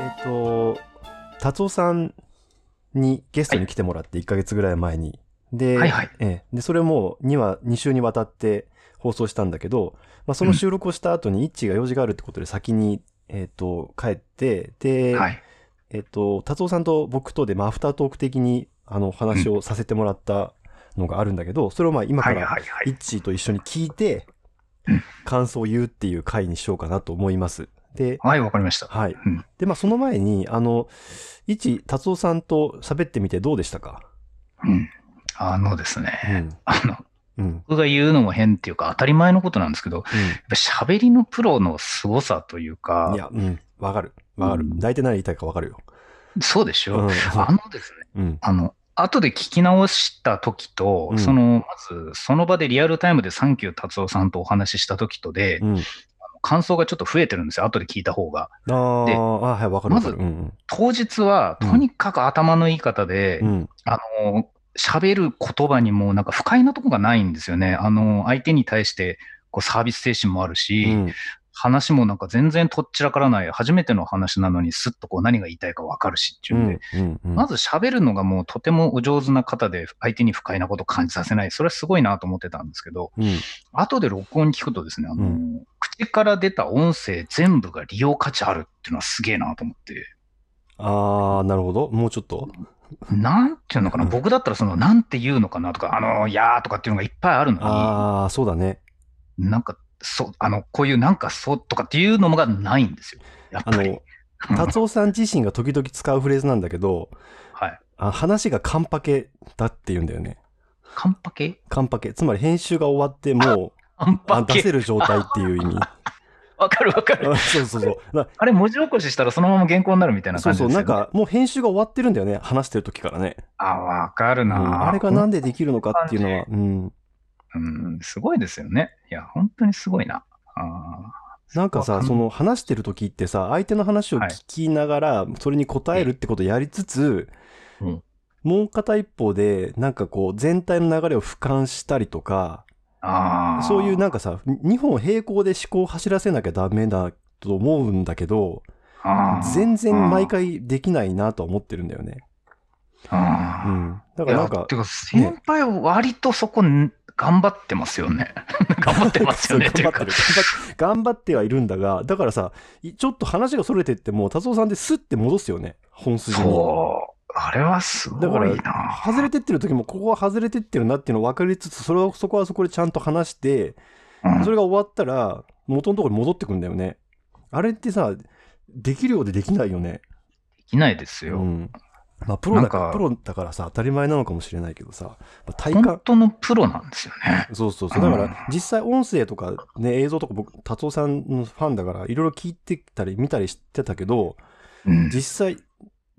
えっ、と、達夫さんにゲストに来てもらって1ヶ月ぐらい前に。で、はいはいええで、それも2話、2週にわたって放送したんだけど、まあ、その収録をした後にイッチーが用事があるってことで先に、えっ、と、帰って、で、はい。えっ、と、達夫さんと僕とで、まあ、アフタートーク的に、あの、話をさせてもらったのがあるんだけど、それをまあ、今から、イッチーと一緒に聞いてうん、感想を言うっていう回にしようかなと思います。で、はい、わかりました。はい。うんで、まあ、その前に、あの、一、達夫さんと喋ってみてどうでしたか？うん。あのですうね、ん。あの、うん。僕が言うのも変っていうか当たり前のことなんですけど、やっぱ喋りのプロの凄さといううん。かい、や、うん。わかる。わかる。うん大体何言いたいかわかるよ。そうでしょ、うん。あのですね、うん。あの、後で聞き直した時と、うんその、まず、その場でリアルタイムでサンキュー達夫さんとお話しした時とで、うん。感想がちょっと増えてるんですよ、後で聞いた方が。であ、はい。まうん当日は、うんとにかく頭のいい方で、うん。うん。あの、喋る言葉にもなんか不快なとこがないんですよね。あの、相手に対してこうサービス精神もあるし、うん。話もなんか全然とっちらからない、初めての話なのにスッとこう何が言いたいかわかるしってういうんで、ん。うん。うんまず喋るのがもうとてもお上手な方で相手に不快なことを感じさせない。それはすごいなと思ってたんですけど、うん。後で録音聞くとですね、あの、う口から出た音声全部が利用価値あるっていうのはすげえなと思って。ああ、なるほど。もうちょっと。なんていうのかな、うん僕だったらその、なんて言うのかなとか、あの、いやーとかっていうのがいっぱいあるのに、ああ、そうだね。なんか、そう、あの、こういうなんかそうとかっていうのがないんですよ。やっあぱり。の、達夫さん自身が時々使うフレーズなんだけど、はい。あ話がカンパケだって言うんだよね。カンパケ？カンパケ。つまり編集が終わっても出せる状態っていう意味。わかるわかる。あそうそうそう。なあれ、文字起こししたらそのまま原稿になるみたいなそうそう。感じですよ、ね。なんかもう編集が終わってるんだよね。話してる時からね。あ、わかるうんな、あれがなんでできるのかっていうのは、うん。うん、すごいですよね。いや、本当にすごいな。あなんかさ、うんその話してる時ってさ、相手の話を聞きながら、それに答えるってことをやりつつ、うんもう片一方で、なんかこう、全体の流れを俯瞰したりとか、そういうなんかさ、2本並行で思考を走らせなきゃダメだと思うんだけど、全然毎回できないなとは思ってるんだよね。うん。だからなんかて、か、先輩は割とそこん頑張ってますよね。頑張ってますよね。頑張ってる。頑張ってはいるんだが、だからさ、いちょっと話が逸れてっても、達夫さんでスッて戻すよね。本筋に。そう。あれはすだからごいな。外れてってる時も、ここは外れてってるなっていうのを分かりつつ、それを、そこはそこでちゃんと話して、うんそれが終わったら、元のところに戻ってくんだよね。あれってさ、できるようでできないよね。できないですよ。うん。まあ、プロだから、プロだからさ、当たり前なのかもしれないけどさ、まあ体本感、当のプロなんですよね。そうそうそう。だかうんら、実際音声とかね、映像とか僕、達夫さんのファンだから、いろいろ聞いてたり見たりしてたけど、うん。実際、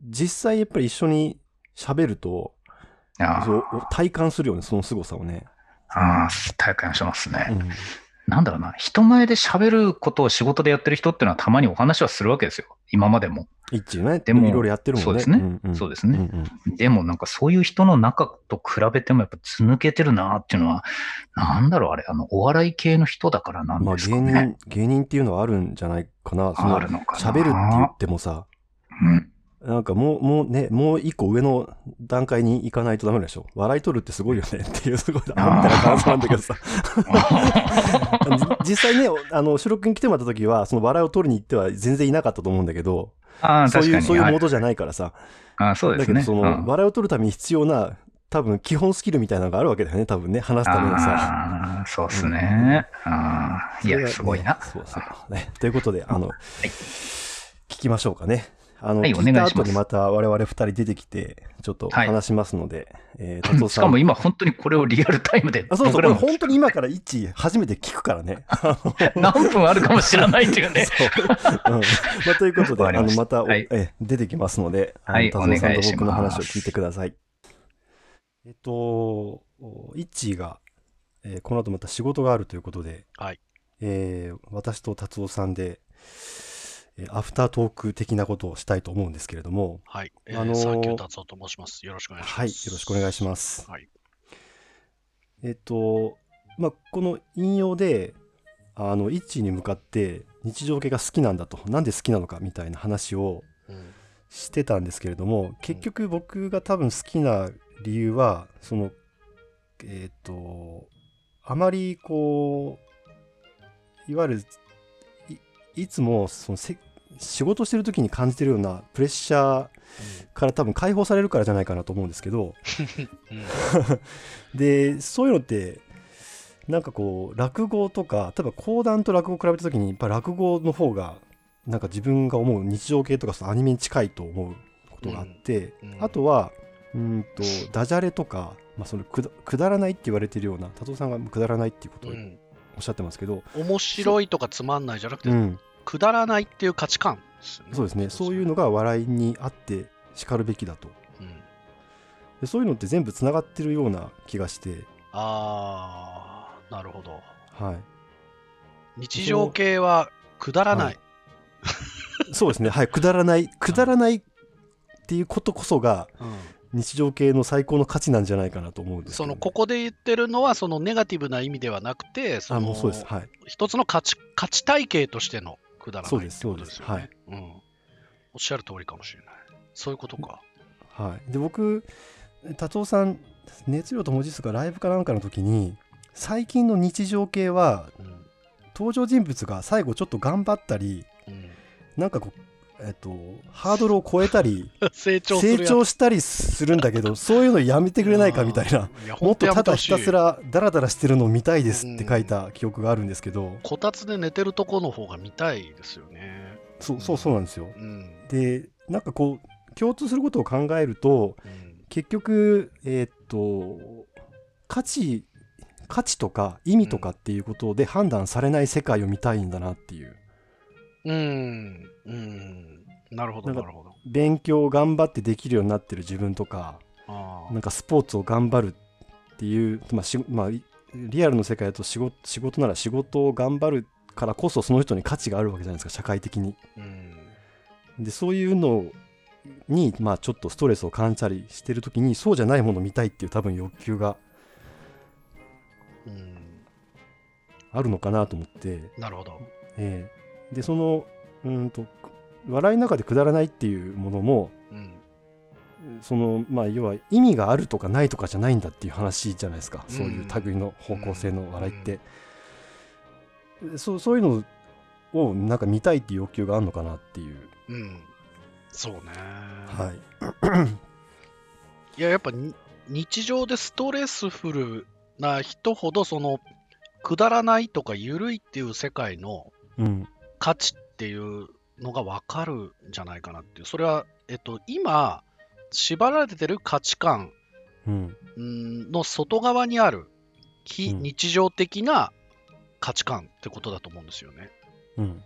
実際やっぱり一緒に喋ると、体感するよね、その凄さをね。あー、体感しますね。うん。なんだろうな。人前で喋ることを仕事でやってる人っていうのはたまにお話はするわけですよ。今までも。一致ね。でもいろいろやってるもんね。そうですねんうんそうですね。うんうんでもなんかそういう人の中と比べてもやっぱ図抜けてるなっていうのは、なんだろうあれ、あの、お笑い系の人だからなんまあですか芸ね。人、芸人っていうのはあるんじゃないかな。あるのかな。喋るって言ってもさ、うん。なんかもう、もうね、もう一個上の段階に行かないとダメでしょ？笑い取るってすごいよねっていう、すごい、あみたいな感想なんだけどさ。じ 実際ね、あの、収録に来てもらった時は、その笑いを取りに行っては全然いなかったと思うんだけど、そういう、そういうモードじゃないからさ。ああ、そうですね。だけど、その、うん笑いを取るために必要な、多分基本スキルみたいなのがあるわけだよね、多分ね、話すためのさ。そうですね。ああ、いや、すごいなね。そうそう。ね。ということで、あの、聞きましょうかね。あの、はい聞いた後にまた我々二人出てきて、ちょっとはい話しますので、えー、達夫さん。しかも今本当にこれをリアルタイムであ、そうそう、これ本当に今から一初めて聞くからね。何分あるかもしれないっていうね。そう。うん。まあ、ということで、あの、ましたはいえ出てきますので、あのはい達夫さんと僕の話を聞いてください。えっと、イッチーが、えーこの後また仕事があるということで、はいえー私と達夫さんで、えーアフタートーク的なことをしたいと思うんですけれども、はい。えーあのーサンキュー達夫と申します。よろしくお願いします。はい、よろしくお願いします。はい。えっと、まあ、この引用で、あの、イッチーに向かって日常系が好きなんだと、なんで好きなのかみたいな話を、うしてたんですけれども結局僕が多分好きな理由はそのえっ、とあまりこういわゆるいいつもそのせ仕事してる時に感じてるようなプレッシャーから多分解放されるからじゃないかなと思うんですけど。うん。でそういうのってなんかこう落語とか例えば講談と落語を比べた時にやっぱ落語の方がなんか自分が思う日常系とかそのアニメに近いと思うことがあって、うん。うん。あとはうんとダジャレとか、まあ、そのくだくだらないって言われてるような達夫さんがくだらないっていうことをうん。おっしゃってますけど、面白いとかつまんないじゃなくて、うんくだらないっていう価値観ね。そうですね。そういうのが笑いにあってしかるべきだと。うん。でそういうのって全部つながってるような気がして。あー、なるほど。はい。日常系はくだらない。はい。そうですね。はい。くだらないくだらないっていうことこそがうん。日常系の最高の価値なんじゃないかなと思うんですね、そのここで言ってるのはそのネガティブな意味ではなくてそのあもうそうです。はい。一つの価値価値体系としてのくだらそうですないってことですよね。うん、おっしゃる通りかもしれない。そういうことか。はいで僕達夫さん熱量と文字数がライブかなんかの時に最近の日常系はうん登場人物が最後ちょっと頑張ったりうんなんかこうえっとハードルを超えたり 成長したりするんだけど そういうのやめてくれないかみたいな。もっとただひたすらダラダラしてるのを見たいですって書いた記憶があるんですけど、こたつで寝てるとこの方が見たいですよね。そうそうそうなんですよ。うん。でなんかこう共通することを考えるとうん結局えーっと価値価値とか意味とかっていうことで判断されない世界を見たいんだなっていううん。うん。なるほど、なるほど。勉強を頑張ってできるようになってる自分とかあなんかスポーツを頑張るっていう、まあしまあ、いリアルの世界だと仕事仕事なら仕事を頑張るからこそその人に価値があるわけじゃないですか社会的に。ーうん。でそういうのに、まあ、ちょっとストレスを感じたりしてる時にそうじゃないものを見たいっていう多分欲求がうん。あるのかなと思って、なるほど。ええでそのうんと笑いの中でくだらないっていうものもうん。そのまあ要は意味があるとかないとかじゃないんだっていう話じゃないですか、うん。そういう類の方向性の笑いって、そうそういうのをなんか見たいっていう欲求があるのかなっていう、うん。そうね。はい。いや、やっぱに日常でストレスフルな人ほど、その、くだらないとか緩いっていう世界のうん価値っていうのが分かるんじゃないかなっていう。それは、えっと、今、縛られてる価値観の外側にある非うん日常的な価値観ってことだと思うんですよね。うん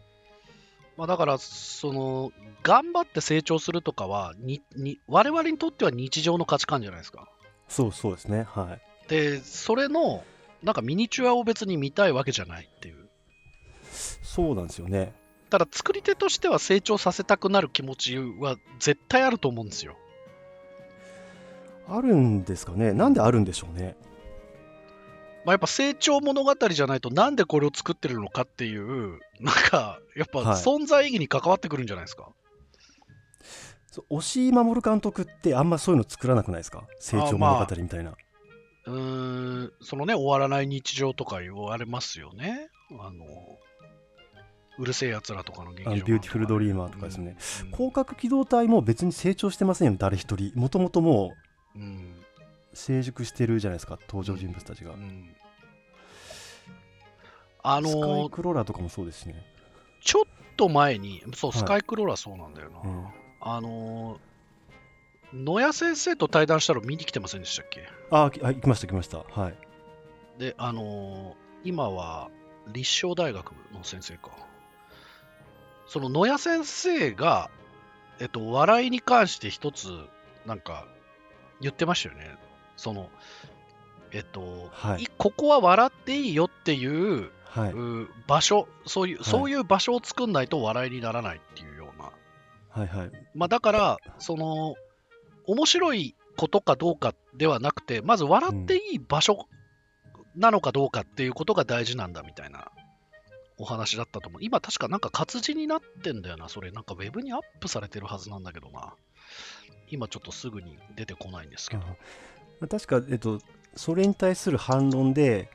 まあ、だから、その、頑張って成長するとかはにに、我々にとっては日常の価値観じゃないですか。そうそうですねはいで、それの、なんかミニチュアを別に見たいわけじゃないっていう。そうなんですよねただ、作り手としては成長させたくなる気持ちは絶対あると思うんですよ。あるんですかねなんであるんでしょうねまあ、やっぱ成長物語じゃないとなんでこれを作ってるのかっていう、なんか、やっぱはい存在意義に関わってくるんじゃないですか。そう押井守監督ってあんまそういうの作らなくないですか？成長物語みたいな、うーん、そのね、終わらない日常とか言われますよね。あの、うる星やつらとかの劇場版とかあのビューティフルドリーマーとかですね、うん。攻殻機動隊も別に成長してませんよ誰一人。もともともううん。成熟してるじゃないですか登場人物たちが、うん。あスカイの、クローラーとかもそうですしね、ちょっと前に、そう、はい。スカイクローラーそうなんだよな。うん。あの、野谷先生と対談したの見に来てませんでしたっけ？あきあ行きました行きました。はい。で、あの今は立正大学の先生か。その野谷先生が、えっと、笑いに関して一つ、なんか、言ってましたよね。その、えっと、はい。いここは笑っていいよっていうはい。う場所、そういう、はい。そういう場所を作んないと笑いにならないっていうような。はいはい。まあ、だから、その、面白いことかどうかではなくて、まず笑っていい場所なのかどうかっていうことが大事なんだみたいなお話だったと思う。今確かなんか活字になってんだよな。それなんかウェブにアップされてるはずなんだけどな。今ちょっとすぐに出てこないんですけど。あ確か、えっと、それに対する反論で、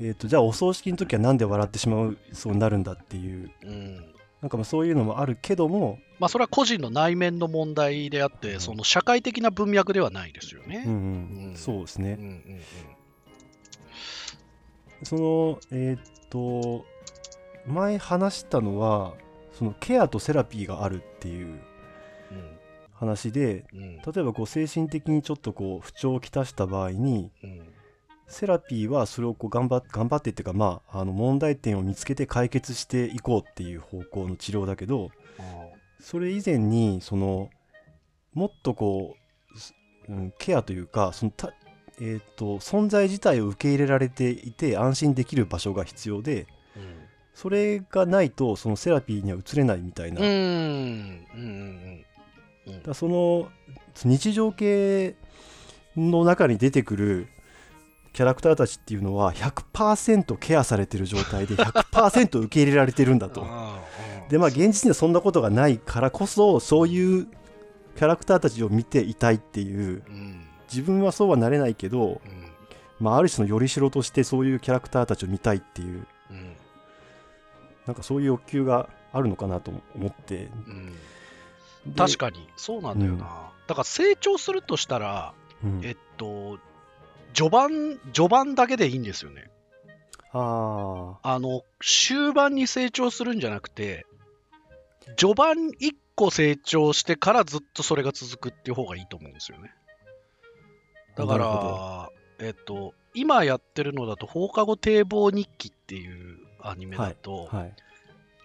うん。えっと、じゃあお葬式の時はなんで笑ってしまうそうになるんだっていううん。なんかまあそういうのもあるけども、まあそれは個人の内面の問題であって、うんその社会的な文脈ではないですよね。うんうんうんそうですねうんうんうんそのえーっと前話したのはそのケアとセラピーがあるっていう話でうん。うん例えばこう精神的にちょっとこう不調をきたした場合にうん。セラピーはそれをこう頑張っ頑張ってっていうかまああの問題点を見つけて解決していこうっていう方向の治療だけどそれ以前にそのもっとこう、すうん、ケアというかそのた、えー、と存在自体を受け入れられていて安心できる場所が必要でそれがないとそのセラピーには移れないみたいな、うん。うだんうんうん。からその日常系の中に出てくるキャラクターたちっていうのは100%ケアされてる状態で100%受け入れられてるんだと。でまあ現実にはそんなことがないからこそそういうキャラクターたちを見ていたいっていう。うん。自分はそうはなれないけど、うん。まあ、ある種のよりしろとしてそういうキャラクターたちを見たいっていう。うんなんかそういう欲求があるのかなと思って。うん。で確かに。そうなんだよな、だから成長するとしたらうん。えっと序盤序盤だけでいいんですよね。ああの終盤に成長するんじゃなくて序盤1個成長してからずっとそれが続くっていう方がいいと思うんですよね。だからえっと今やってるのだと放課後堤防日記っていうアニメだと、あはい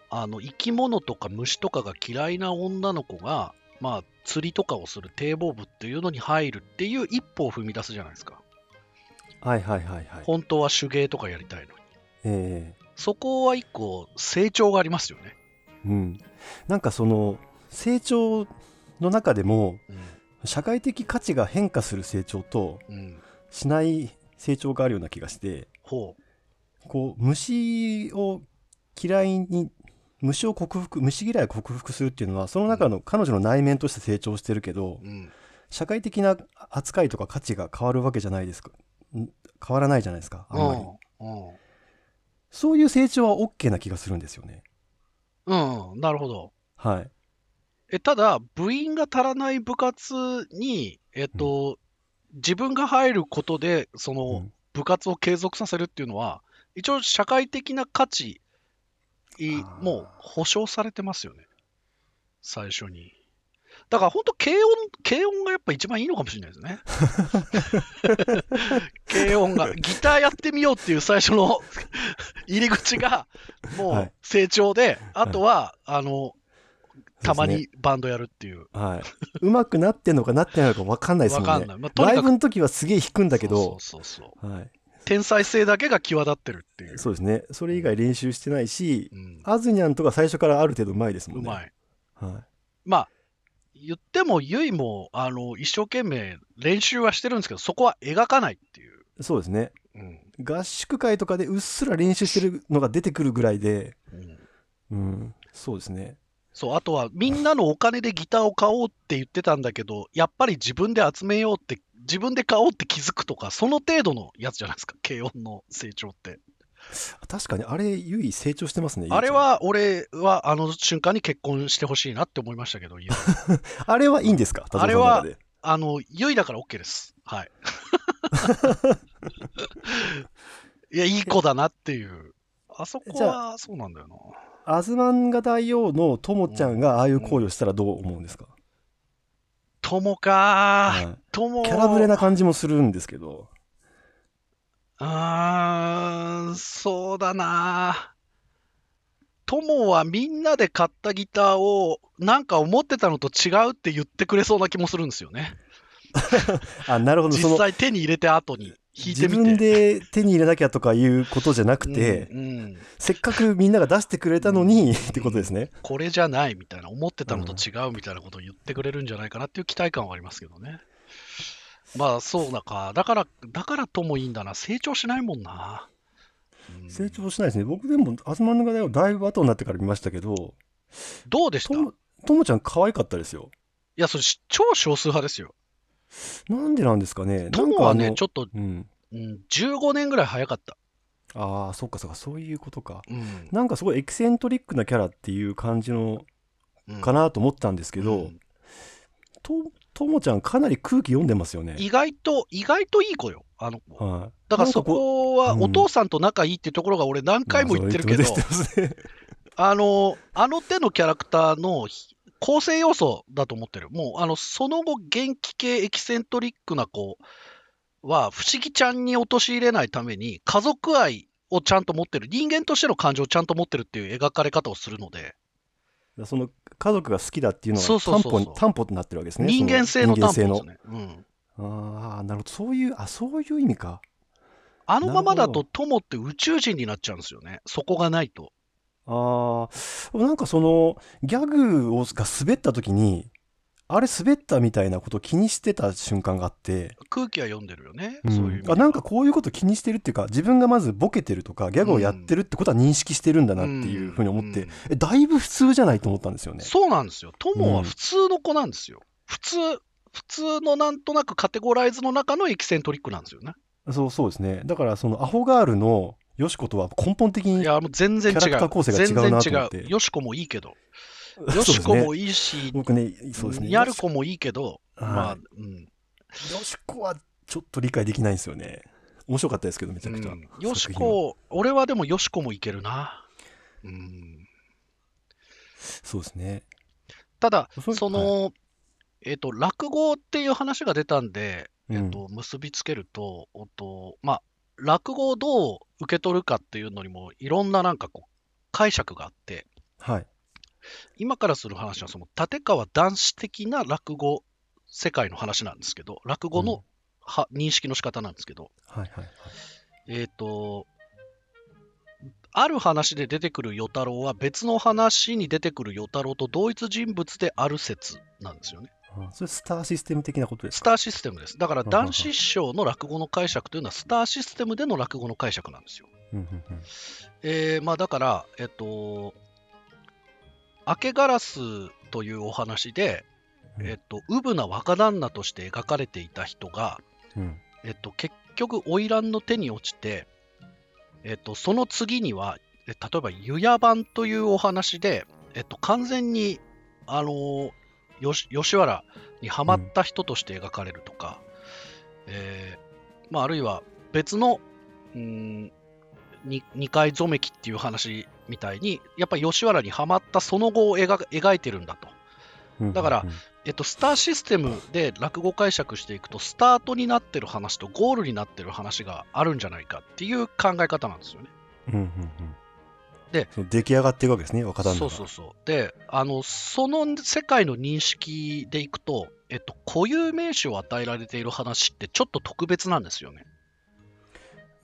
あの生き物とか虫とかが嫌いな女の子が、まあ、釣りとかをする堤防部っていうのに入るっていう一歩を踏み出すじゃないですか。はいはいはいはい本当は手芸とかやりたいのに。えそこは一個成長がありますよね。えうんなんかその成長の中でも社会的価値が変化する成長とうん。うん。しない成長があるような気がしてほこう虫を嫌いに虫を克服虫嫌いを克服するっていうのはその中の彼女の内面として成長してるけどう。うん。社会的な扱いとか価値が変わるわけじゃないですかん変わらないじゃないですかあんまりうん。そういう成長は OK な気がするんですよねうん。うん。なるほど。はいえただ、部員が足らない部活に、えっと、自分が入ることで、その、うん部活を継続させるっていうのは、一応社会的な価値、もう保証されてますよね。最初に。だから本当、軽音、軽音がやっぱ一番いいのかもしれないですね。軽音が。ギターやってみようっていう最初の 入り口が、もはいう成長で、あとは、あの、たまにバンドやるっていう。はい、うまくなってんのかなってないのか分かんないですもんね わかんない。まあ、ライブの時はすげえ弾くんだけどそうそうそうそうはい、天才性だけが際立ってるっていう。そうですねそれ以外練習してないしうんアズニャンとか最初からある程度うまいですもねうんまい。はまあ、言っても、ゆいも、あの、一生懸命練習はしてるんですけど、そこは描かないっていう。い、そうですねうん。合宿会とかでうっすら練習してるのが出てくるぐらいで、うんうん、そうですねそう、あとは、みんなのお金でギターを買おうって言ってたんだけど、やっぱり自分で集めようって、自分で買おうって気づくとか、その程度のやつじゃないですか、軽音の成長って。確かにあれゆい成長してますねあれは、俺はあの瞬間に結婚してほしいなって思いましたけど、あれはいいんですか？あれはあの、ゆいだから OK です。はい。いや、いい子だなっていう。あそこはそうなんだよな。アズマンガ大王のともちゃんがああいう行為をしたらどう思うんですか、友かはい友。キャラブレな感じもするんですけどあー、そうだな。友はみんなで買ったギターをなんか思ってたのと違うって言ってくれそうな気もするんですよね。あなるほど実際手に入れて後に弾いて自みて。分で手に入れなきゃとかいうことじゃなくて、うんうんせっかくみんなが出してくれたのにってことですね。これじゃないみたいな、思ってたのと違うみたいなことを言ってくれるんじゃないかなっていう期待感はありますけどね。まあそうだか。だから、だからともいいんだな。成長しないもんな。うん成長しないですね。僕でも、東のがだだいぶ後になってから見ましたけど、どうでした？いとも、ちゃん可愛かったですよ。や、それし超少数派ですよ。なんでなんですかね。トモはね、ちょっと、うん。うん、15年ぐらい早かった。ああ、そっかそっか、そういうことか。うん。なんかすごいエキセントリックなキャラっていう感じのうんかなと思ったんですけど、うんとともちゃんかなり空気読んでますよね。意外と、意外といい子よ、あの子。はい。だからそここはうんお父さんと仲いいってところが俺何回も言ってるけどまあ、あの、あの手のキャラクターのひ構成要素だと思ってる。もう、あの、その後、元気系エキセントリックな子は、不思議ちゃんに陥れないために、家族愛をちゃんと持ってる、人間としての感情をちゃんと持ってるっていう描かれ方をするので、その家族が好きだっていうのが担そうそうそう保に担保になってるわけですね。人間性の担保そですね。うん。ああ、なるほど。そういう、あ、そういう意味か。あのままだと友って宇宙人になっちゃうんですよね。そこがないと。ああ、なんかその、ギャグをが滑った時に、あれ滑ったみたいなことを気にしてた瞬間があって、空気は読んでるよね。うんそういうあなんかこういうこと気にしてるっていうか、自分がまずボケてるとか、ギャグをやってるってことは認識してるんだなっていうふうに思って、うんえだいぶ普通じゃないと思ったんですよね。そうなんですよ。友は普通の子なんですよ。普通、普通のなんとなくカテゴライズの中のエキセントリックなんですよね。そうそうですね。だからそのアホガールのよしことは根本的にいや、もう全然違う。キャラクター構成が違うなと思って全然違う。よしこもいいけど。よしこもいいし、僕ね、そうですね。にゃるこもいいけど、はいまあ、うん。よしこはちょっと理解できないんですよね。面白かったですけど、めちゃくちゃ。うんよしこ、俺はでもよしこもいけるな。うん。そうですね。ただ、そその、えっ、と、落語っていう話が出たんで、うんえっ、と、結びつけると、おっと、まあ、落語をどう受け取るかっていうのにも、いろんななんかこう、解釈があって、はい。今からする話は、その、立川談志的な落語世界の話なんですけど、落語のは、認識の仕方なんですけど、はいはいはい。えっ、と、ある話で出てくる与太郎は別の話に出てくる与太郎と同一人物である説なんですよね。あそれスターシステム的なことですか？スターシステムです。だから男子師匠の落語の解釈というのはスターシステムでの落語の解釈なんですよ。えーまあだから、えっと、明けガラスというお話で、うん。えっと、うぶな若旦那として描かれていた人が、うん。えっと、結局、花魁の手に落ちて、えっと、その次には、え例えば、湯屋版というお話で、えっと、完全に、あの吉原にはまった人として描かれるとか、えーまあ、あるいは別の、うーん、に二階染めきっていう話みたいに、やっぱり吉原にはまったその後を描描いてるんだと。うんだからうんえっと、スターシステムで落語解釈していくと、スタートになってる話とゴールになってる話があるんじゃないかっていう考え方なんですよね。うんうんうんで出来上がっていくわけですね、若旦那が。そうそうそう。で、あの、その世界の認識でいくと、えっと、固有名詞を与えられている話ってちょっと特別なんですよね。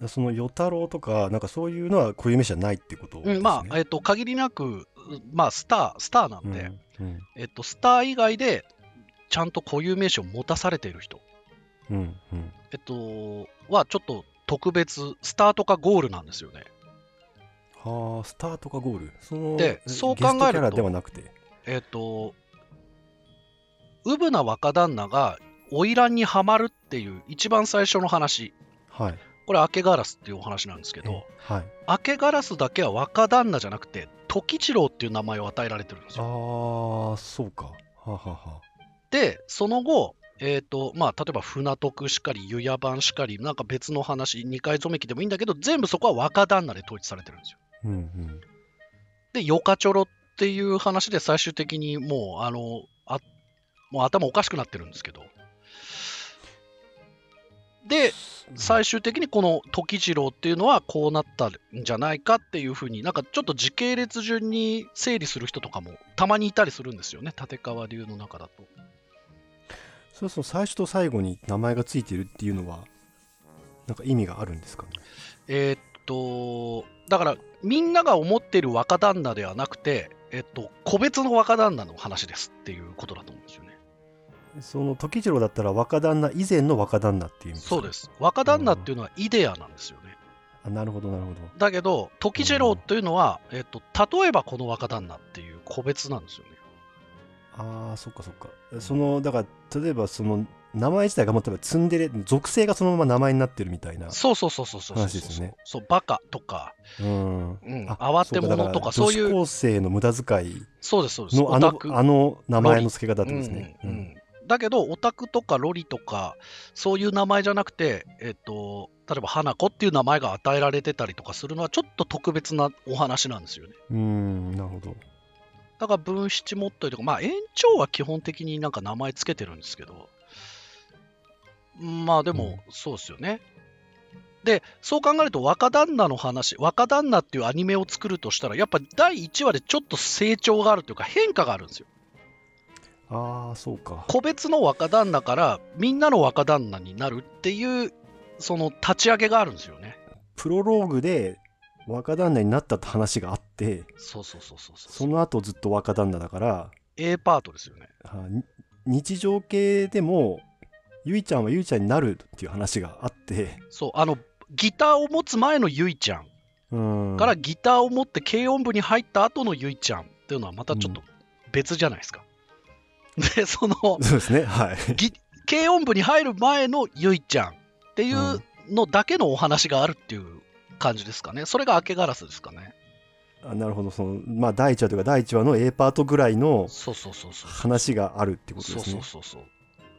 その与太郎とか、なんかそういうのは固有名詞じゃないってことね。うん、まあ、えっと、限りなく、まあ、スター、スターなんで、うんうんえっと、スター以外で、ちゃんと固有名詞を持たされている人、うんうんえっと、はちょっと特別、スタートかゴールなんですよね。はあ、スタートかゴール。そのでえそう考えるとではなくて。えっ、と、うぶな若旦那が花魁にはまるっていう一番最初の話、はい。これ、明けガラスっていうお話なんですけど、えはい。明けガラスだけは若旦那じゃなくて、時次郎っていう名前を与えられてるんですよ。ああ、そうか。はあ、はあはあ、で、その後、えっ、と、まあ、例えば船徳しかり、湯屋版しかり、なんか別の話、二階染め機でもいいんだけど、全部そこは若旦那で統一されてるんですよ。うんうん。で、ヨカチョロっていう話で最終的にもう、あの、あもう頭おかしくなってるんですけど。で、最終的にこの時次郎っていうのはこうなったんじゃないかっていうふうになんかちょっと時系列順に整理する人とかもたまにいたりするんですよね立川流の中だと。そうそう、最初と最後に名前がついてるっていうのは、なんか意味があるんですかね？えーっとだからみんなが思っている若旦那ではなくて、えっと、個別の若旦那の話ですっていうことだと思うんですよね。その時次郎だったら若旦那以前の若旦那っていうそうです。若旦那っていうのはイデアなんですよね。あなるほどなるほどだけど、時次郎というのは、えっと、例えばこの若旦那っていう個別なんですよね。ああそっかそっかそのだから例えばその名前自体がもう多分ツンデレ属性がそのまま名前になってるみたいなそうそうそうそうそうそう話ですよね。そう、バカとか、うん。うん、あ慌て者とか、そういう、高生の無駄遣いそうです、そうです。のあのあの名前の付け方ってですね。うんだけど、オタクとかロリとか、そういう名前じゃなくて、えっと、例えば花子っていう名前が与えられてたりとかするのは、ちょっと特別なお話なんですよね。うん、うんなるほど。だから分七持っといて、まあ、延長は基本的になんか名前つけてるんですけど、まあでも、そうですよね。で、そう考えると、若旦那の話、若旦那っていうアニメを作るとしたら、やっぱ第1話でちょっと成長があるというか、変化があるんですよ。ああ、そうか。個別の若旦那からみんなの若旦那になるっていう、その立ち上げがあるんですよね。プロローグで若旦那になったって話があって、そうそうそうそうそう。その後ずっと若旦那だから、A パートですよね。日常系でも、ゆいちゃんはゆいちゃんになるっていう話があって、そう、あの、ギターを持つ前のゆいちゃんうん。からギターを持って軽音部に入った後のゆいちゃんっていうのはまたちょっと別じゃないですか。で、その、そうですね、はい。ぎ軽音部に入る前のゆいちゃんっていうのだけのお話があるっていう感じですかね。それが明けガラスですかね。あなるほど、その、まあ、第1話というか、第1話の A パートぐらいのそうそうそうそう。話があるってことそうですね。そうそうそう。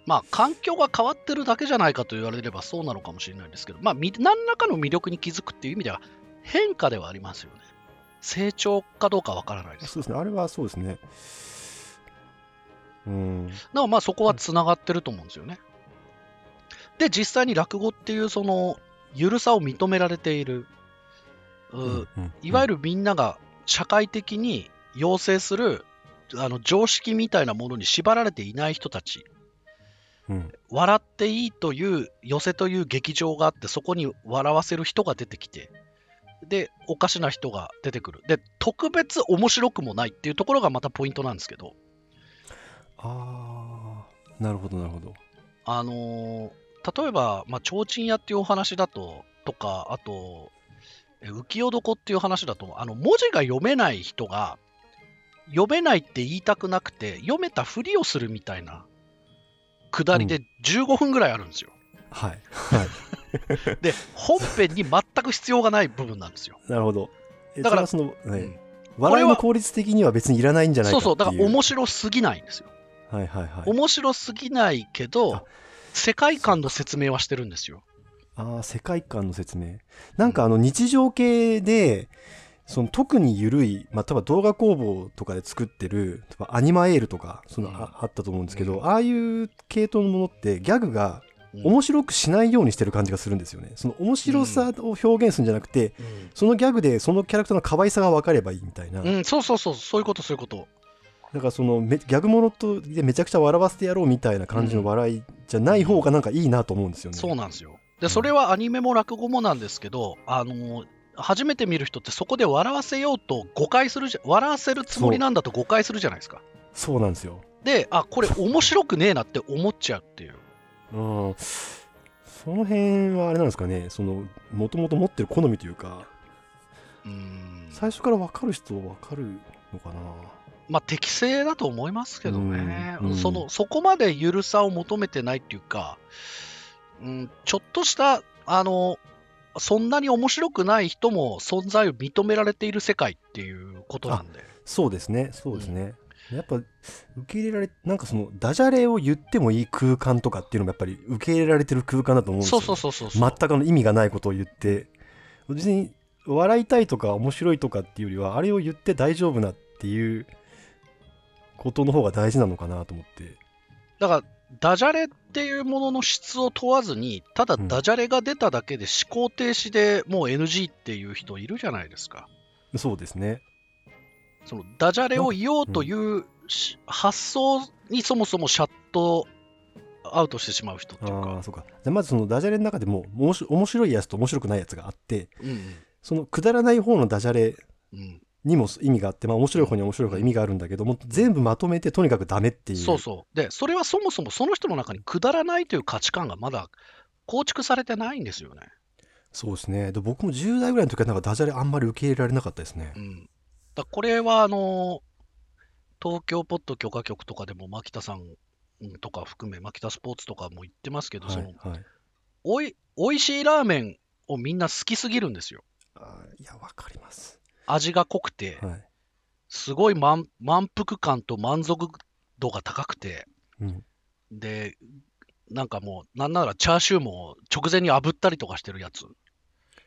まあ、環境が変わってるだけじゃないかと言われればそうなのかもしれないんですけど、まあ、み何らかの魅力に気づくっていう意味では変化ではありますよね。成長かどうかわからないです。そうですね、あれはそうですね。うん。だからまあそこはつながってると思うんですよね。で、実際に落語っていうその、ゆるさを認められている、ううんうんいわゆるみんなが社会的に要請するあの常識みたいなものに縛られていない人たち、うん笑っていいという寄せという劇場があって、そこに笑わせる人が出てきて、で、おかしな人が出てくる。で、特別面白くもないっていうところがまたポイントなんですけど、ああ、なるほど、なるほど。あのー例えば、まあ、提灯屋っていうお話だと、とか、あと、え浮世床っていう話だと、あの、文字が読めない人が、読めないって言いたくなくて、読めたふりをするみたいな、くだりで15分ぐらいあるんですよ。はい。はい。で、本編に全く必要がない部分なんですよ。なるほど。えだからそれはその、ねうん笑いの効率的には別にいらないんじゃないかそうそう。だから面白すぎないんですよ。はいはいはい。面白すぎないけあど、世界観の説明はしてるんですよ。ああ、世界観の説明。なんかあの日常系で、その特に緩い、まあ、例えば動画工房とかで作ってる、例えばアニマエールとか、その、うんああったと思うんですけど、うんああいう系統のものってギャグがうん面白くしないようにしてる感じがするんですよね。その面白さを表現するんじゃなくて、うんそのギャグでそのキャラクターの可愛さが分かればいいみたいな。うん、そうそうそう、そういうこと、そういうこと。だからそのめギャグものとでめちゃくちゃ笑わせてやろうみたいな感じの笑いじゃない方がなんかいいなと思うんですよね。そうなんですよ。うんで、それはアニメも落語もなんですけど、あの初めて見る人ってそこで笑わせようと誤解するじゃ、笑わせるつもりなんだと誤解するじゃないですか。そうなんですよ。で、あ、これ面白くねえなって思っちゃうっていう。うん。その辺はあれなんですかね、その、もともと持ってる好みというか、うーん。最初から分かる人は分かるのかな。まあ、適正だと思いますけどね。うんうんその、そこまでゆるさを求めてないっていうか、うん、ちょっとした、あの、そんなに面白くない人も存在を認められている世界っていうことなんで。そうですね、そうですね。やっぱ、受け入れられ、なんかその、ダジャレを言ってもいい空間とかっていうのもやっぱり受け入れられてる空間だと思うんですよ。そうそうそうそうそう。全くあの意味がないことを言って、別に笑いたいとか面白いとかっていうよりは、あれを言って大丈夫なっていうことの方が大事なのかなと思って。だから、ダジャレっていうものの質を問わずに、ただうんダジャレが出ただけで思考停止でもう NG っていう人いるじゃないですか。そうですね。そのダジャレを言おうというし発想にそもそもシャットアウトしてしまう人っていうああかー、。そうか。じゃあまずそのダジャレの中でも、面白いやつと面白くないやつがあって、うんそのくだらない方のダジャレうんうんにも意味があって、まあ面白い方には面白い方が意味があるんだけども、全部まとめてとにかくダメっていう。そうそう。で、それはそもそもその人の中にくだらないという価値観がまだ構築されてないんですよね。そうですね。で僕も10代ぐらいの時はなんかダジャレあんまり受け入れられなかったですねう。ん。だこれは、あの、東京ポッド許可局とかでも、牧田さんとか含め、牧田スポーツとかも言ってますけど、そのはい、はい。おい、しいラーメンをみんな好きすぎるんですよ。あーいや、わかります。味が濃くて、はい。すごい満満腹感と満足度が高くて、うん。で、なんかもう、なんならチャーシューも直前に炙ったりとかしてるやつ。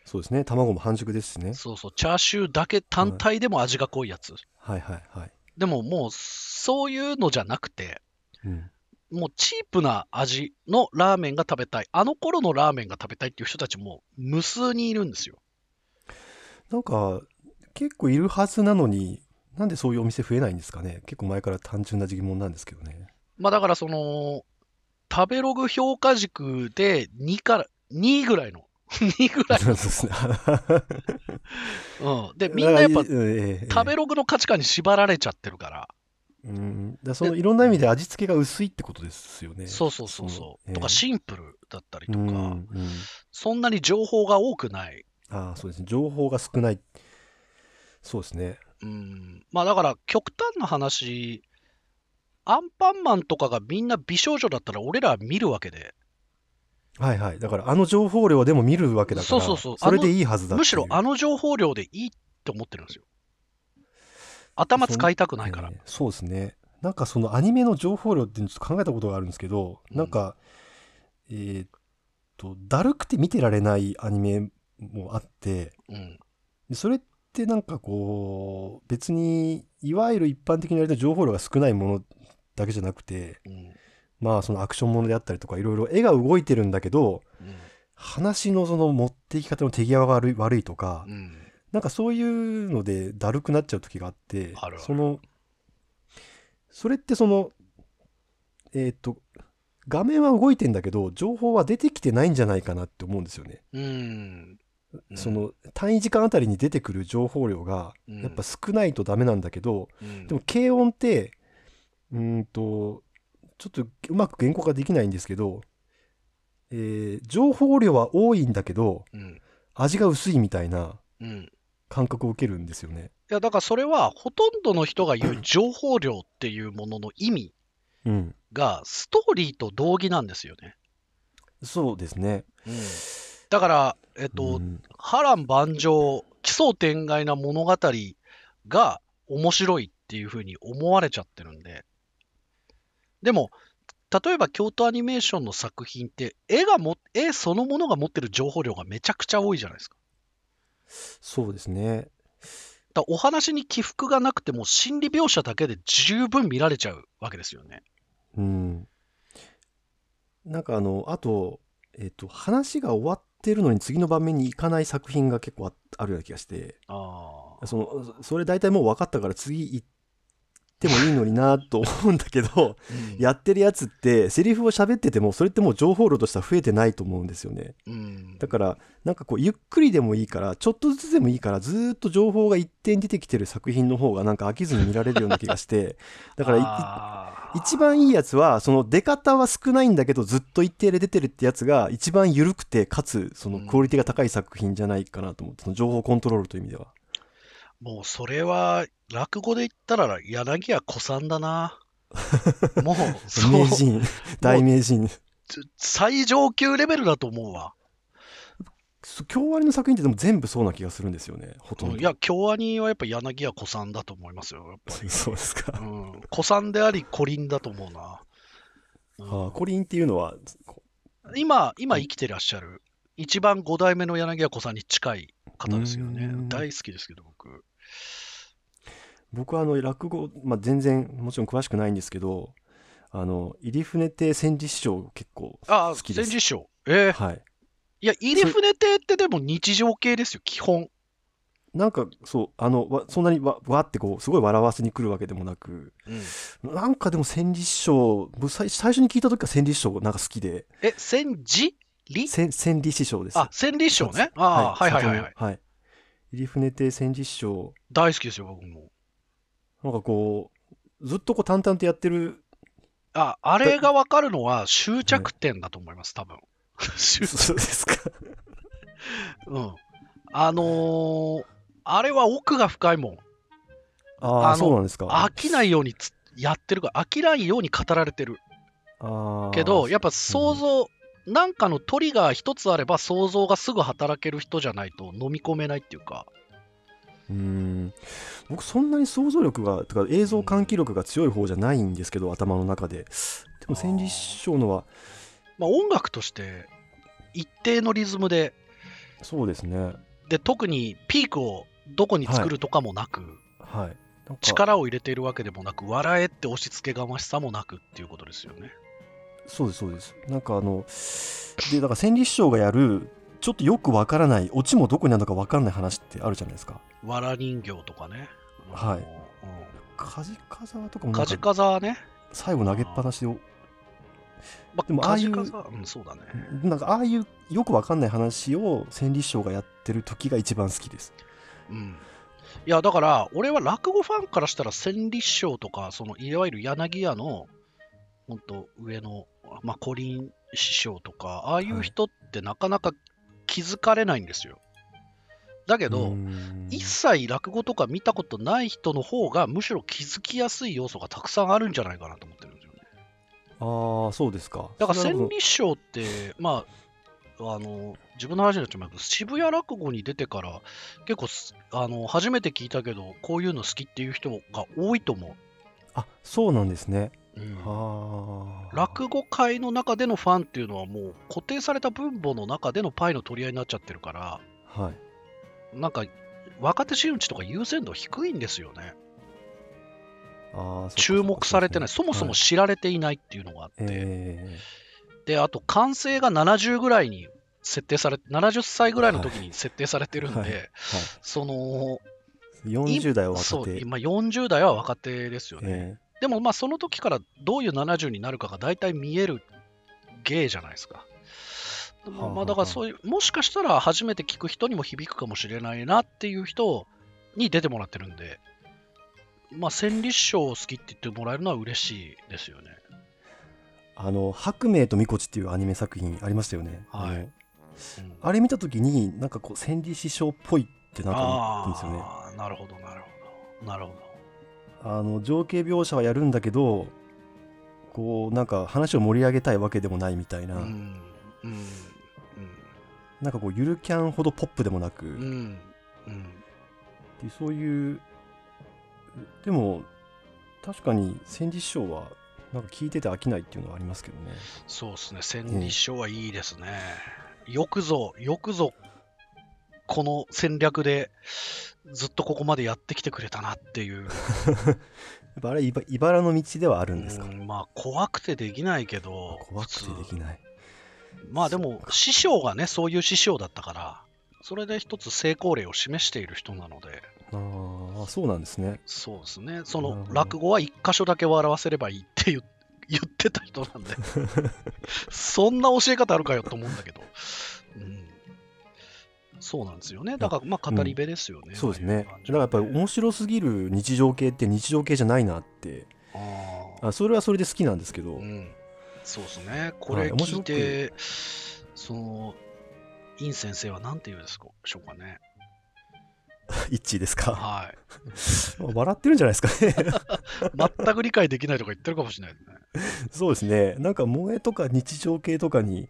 そうですね。卵も半熟ですしね。そうそう、チャーシューだけ単体でも味が濃いやつ。はいはいはい。でももう、そういうのじゃなくて、うん。もうチープな味のラーメンが食べたい。あの頃のラーメンが食べたいっていう人たちも無数にいるんですよ。なんか、結構いるはずなのに、なんでそういうお店増えないんですかね？結構前から単純な疑問なんですけどね。まあだからその、食べログ評価軸で2から、2ぐらいの。2ぐらい。の。うん。で、みんなやっぱ食べログの価値観に縛られちゃってるから。うん、だそのいろんな意味で味付けが薄いってことですよね。そうそうそうそう。とかシンプルだったりとか、うんうん、そんなに情報が多くない。ああそうですね情報が少ないそうですねうん。まあだから極端な話、アンパンマンとかがみんな美少女だったら俺らは見るわけで、はいはいだからあの情報量でも見るわけだからそうそうそうれでいいはずだむしろあの情報量でいいって思ってるんですよ。頭使いたくないからえ。ーそうですねなんかそのアニメの情報量ってちょっと考えたことがあるんですけど、うんなんかえーっとだるくて見てられないアニメもあってうん。でそれってなんかこう別にいわゆる一般的に言われた情報量が少ないものだけじゃなくてうん。まあそのアクションものであったりとかいろいろ絵が動いてるんだけどうん。話のその持っていき方の手際が悪い悪いとか、うん。なんかそういうのでだるくなっちゃう時があってそのそれってそのえっ、と画面は動いてんだけど情報は出てきてないんじゃないかなって思うんですよね。うん。その単位時間あたりに出てくる情報量がうん、やっぱ少ないとダメなんだけど、うん、でも軽音ってうーんとちょっとうまく言語化できないんですけど、えー情報量は多いんだけどうん。味が薄いみたいなうん。感覚を受けるんですよね。いや、だからそれは、ほとんどの人が言う情報量っていうものの意味うん、が、ストーリーと同義なんですよね。そうですね。うん。だから、えっと、うん波乱万丈、奇想天外な物語が面白いっていうふうに思われちゃってるんで。でも、例えば京都アニメーションの作品って、絵がも、絵そのものが持ってる情報量がめちゃくちゃ多いじゃないですか。そうですね。だお話に起伏がなくても心理描写だけで十分見られちゃうわけですよね。うん。なんかあの、あと、えっ、と、話が終わってるのに次の場面に行かない作品が結構ああるような気がして。その、それ大体もう分かったから次行ってもいいのになと思うんだけど、うん、やってるやつってセリフを喋っててもそれってもう情報量としては増えてないと思うんですよね。うん、だからなんかこうゆっくりでもいいからちょっとずつでもいいからずーっと情報が一定に出てきてる作品の方がなんか飽きずに見られるような気がして。だから一番いいやつはその出方は少ないんだけどずっと一定で出てるってやつが一番緩くてかつそのクオリティが高い作品じゃないかなと思ってその情報コントロールという意味では。もうそれは落語で言ったら柳家小さんだな。もう、そう名人大名人最上級レベルだと思うわ。そ京アニの作品ってでも全部そうな気がするんですよねほとんど。いや、京アニはやっぱ柳家小さんだと思いますよ、やっぱり。そうですか。うん、小さんであり、古林だと思うな。うんああコリンっていうのはこ今、今生きてらっしゃる、一番5代目の柳家小さんに近い方ですよね大好きですけど、僕。僕はあの落語、まあ、全然もちろん詳しくないんですけどあの入船亭千里師匠結構ああ、好きです。戦時賞。えー。はい。いや、入船亭ってでも日常系ですよ、基本。なんかそうあのわそんなにわわってこうすごい笑わせに来るわけでもなくうん、なんかでも千里師匠僕最最初に聞いた時から千里師匠なんか好きで。え、戦時里？千千里師匠です。あ、千里賞ね。ああ、はい。はい。はい。はい。はい。入船亭千里師匠。大好きですよ、僕も。なんかこうずっとこう淡々とやってるあ、あれが分かるのは終着点だと思います、多分。終 そうですか うん。あのーあれは奥が深いもん。ああ、そうなんですか。飽きないようにつやってるから、飽きないように語られてる。けど、やっぱ想像、なんかのトリガー一つあれば想像がすぐ働ける人じゃないと飲み込めないっていうか、うーん。僕そんなに想像力がとか映像喚起力が強い方じゃないんですけど頭の中で。でも千里師匠のはまあ、音楽として一定のリズムで、そうですね。で特にピークをどこに作るとかもなく、はい。なんか力を入れているわけでもなく、笑えって押し付けがましさもなくっていうことですよね。そうですそうです。なんかあのでだから千里師匠がやるちょっとよくわからないオチもどこにあるのかわからない話ってあるじゃないですかわら人形とかね。はいうん梶風とかもカジかカザはね。最後投げっぱなしでまでもああいうカジカザうん、そうだね。なんかああいうよくわかんない話を千里師匠がやってる時が一番好きですうん。いや、だから、俺は落語ファンからしたら、千里師匠とか、そのいわゆる柳家の、ほんと上の、まあ、古林師匠とか、ああいう人ってなかなか気づかれないんですよ。だけど、一切落語とか見たことない人の方が、むしろ気づきやすい要素がたくさんあるんじゃないかなと思ってるんですよね。ああそうですか。だから千里師匠って、まあ、あの自分の話になっちゃいますけど、渋谷落語に出てから、結構すあの初めて聞いたけど、こういうの好きっていう人が多いと思あそうなんですねう。うん。はあ。落語界の中でのファンっていうのはもう固定された分母の中でのパイの取り合いになっちゃってるから、はい。なんか若手真打ちとか優先度低いんですよね。あ注目されてない、そっかそもそもはい知られていないっていうのがあって、えで、あと完成が70ぐらいに設定されて、70歳ぐらいの時に設定されてるんで、はい。ーその、はい、40代は若そう、手。今40代は若手ですよね。えでもまあその時からどういう70になるかが大体見える芸じゃないですか。まあ、はあまあだからそういう、もしかしたら初めて聞く人にも響くかもしれないなっていう人に出てもらってるんで、まあ千里師匠を好きって言ってもらえるのは嬉しいですよね。ーあの「白明とみこち」っていうアニメ作品ありましたよね、はいうんあれ見た時になんかこう千里師匠っぽいってなんか思うんですよねああ、なるほど、なるほど。なるほど。あの情景描写はやるんだけどこうなんか話を盛り上げたいわけでもないみたいな、うん。うん。なんかこうゆるキャンほどポップでもなく、うん。でそういうでも確かに千里師匠はなんか聞いてて飽きないっていうのはありますけどねそうですね、千里師匠はいいですね。よくぞ、よくぞ、この戦略でずっとここまでやってきてくれたなっていう。やっぱあれいば茨の道ではあるんですか、うんまあ、怖くてできないけど、怖くてできい。ない。まあでも、師匠がね、そういう師匠だったから、それで一つ成功例を示している人なので、ああそうなんですね。そうですね、その落語は一箇所だけ笑わせればいいって言 言ってた人なんで、そんな教え方あるかよと思うんだけど、うん、そうなんですよね、だからまあ語り部ですよね。そうですね。だからやっぱり面白すぎる日常系って日常系じゃないなって。ああ。それはそれで好きなんですけど、ーうん、そうですね、これ聞はい面白くいて、その、イン先生は何て言うんですかしょうかね。一致ですか？はい。笑ってるんじゃないですかね。全く理解できないとか言ってるかもしれないですね。そうですね。なんか萌えとか日常系とかに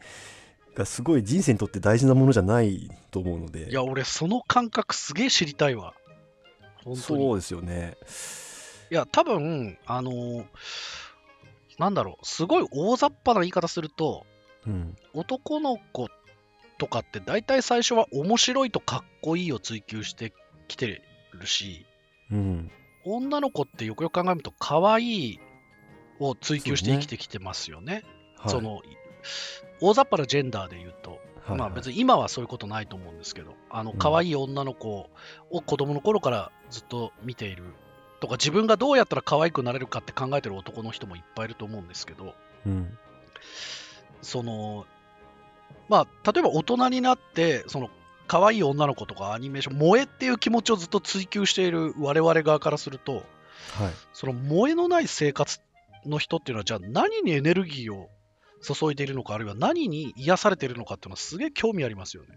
がすごい人生にとって大事なものじゃないと思うので。いや、俺、その感覚すげえ知りたいわ。そうですよね。いや、多分、あのーなんだろう、すごい大雑把な言い方すると、うん。男の子とかって大体最初は面白いとかっこいいを追求してきてるし、うん。女の子ってよくよく考えると可愛いを追求して生きてきてますよね。はい。その大雑把なジェンダーで言うと、はいまあ別に今はそういうことないと思うんですけど、あのうん。可愛い女の子を子供の頃からずっと見ているとか、自分がどうやったら可愛くなれるかって考えてる男の人もいっぱいいると思うんですけど、うん。その、まあ、例えば大人になって、その可愛い女の子とかアニメーション、萌えっていう気持ちをずっと追求している我々側からすると、はい。その萌えのない生活の人っていうのは、じゃあ何にエネルギーを注いでいるのか、あるいは何に癒されているのかっていうのはすげえ興味ありますよね。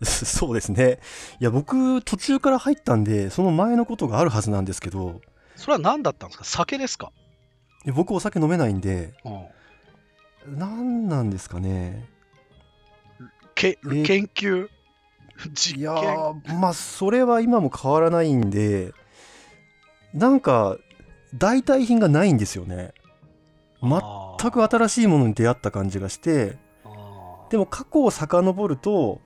そうですね。いや、僕、途中から入ったんで、その前のことがあるはずなんですけど、それは何だったんですか？酒ですか、僕お酒飲めないんで、うん、何なんですかね。けえ研究？実いやまあ、それは今も変わらないんで、なんか、代替品がないんですよね。全く新しいものに出会った感じがして、でも過去を遡ると、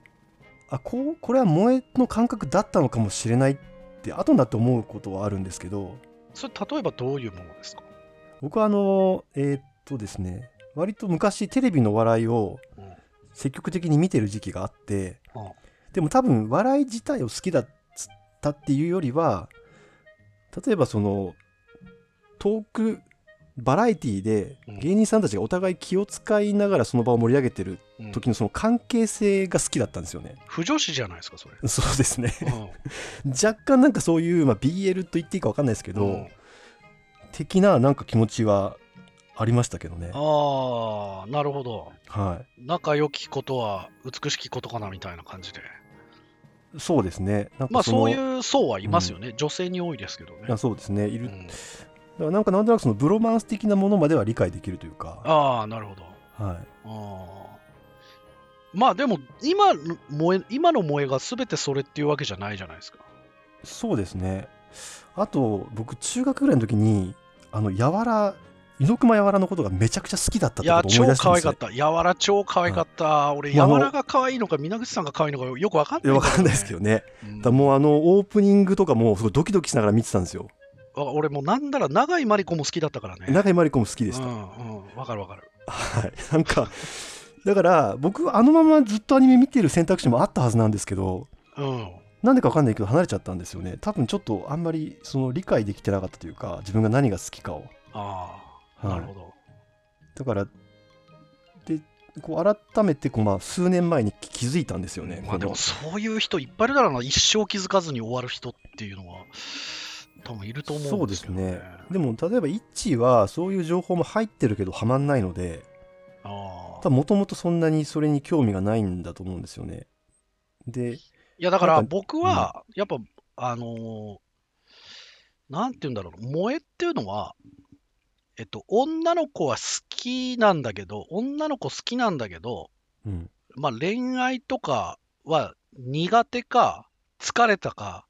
あ、こう、これは萌えの感覚だったのかもしれないって、後になって思うことはあるんですけど、それ例えばどういうものですか、僕はあの、えーっとですね、割と昔テレビの笑いをうん。積極的に見てる時期があって、うんでも多分笑い自体を好きだったっていうよりは例えばそのトークバラエティーでうん芸人さんたちがお互い気を使いながらその場を盛り上げてるうん時のその関係性が好きだったんですよね。不女子じゃないですかそれ、そうですね。う若干なんかそういう、まあ、BL と言っていいか分かんないですけど、うん的ななんか気持ちはありましたけどね。ああなるほどはい。仲良きことは美しきことかなみたいな感じでそうですね。まあかそういう層はいますよね、女性に多いですけどねあそうですね。いる。うんだからなんかなんとなくそのブロマンス的なものまでは理解できるというか。ああなるほどはい。あーまあでも今の萌え今の萌えが全てそれっていうわけじゃないじゃないですかそうですね。あと、僕、中学ぐらいの時に、あの、やわら、猪熊やわらのことがめちゃくちゃ好きだったっていやことを思い超出したんですよ可愛かっ。たやわら超可愛かった、俺まああのやわらが可愛いのか皆口さんが可愛いのかよくわかんないいや、わかんないですけどね。うんだもうあの、オープニングとかも、すごいドキドキしながら見てたんですよ。あ俺もうなんなら永井真理子も好きだったからね中井真理子も好きでした。うんうんわかるわかるはい。なんか、だから、僕、あのままずっとアニメ見てる選択肢もあったはずなんですけど、うんなんでかわかんないけど離れちゃったんですよね。多分ちょっとあんまりその理解できてなかったというか、自分が何が好きかを。ああ、はいなるほどだから、で、こう改めてこう、まあ、数年前に気づいたんですよね。まあでもこそういう人いっぱいいるだろうな一生気づかずに終わる人っていうのは多分いると思うんですけどね。そうですね。のでも、例えば、イッチーはそういう情報も入ってるけど、はまんないので、あもともとそんなにそれに興味がないんだと思うんですよね。で、いやだから僕はやっぱ、あのーなんて言うんだろう萌えっていうのはえっと女の子は好きなんだけど女の子好きなんだけどうん。まあ恋愛とかは苦手か疲れたか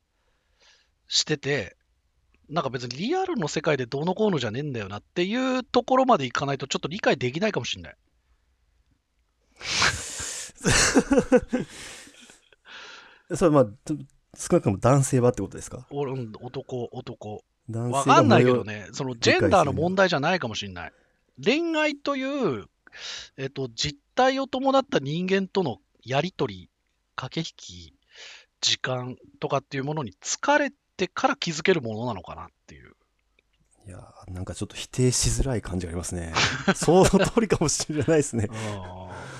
しててなんか別にリアルの世界でどうのこうのじゃねえんだよなっていうところまでいかないとちょっと理解できないかもしれない。それはまあ、と少なくとも男性はってことですか？俺うん男、男。男性がわかんないけどね、そのジェンダーの問題じゃないかもしれない。恋愛という、えっと、実態を伴った人間とのやりとり、駆け引き、時間とかっていうものに疲れてから気づけるものなのかなっていう。いやーなんかちょっと否定しづらい感じがありますね。その通りかもしれないですね。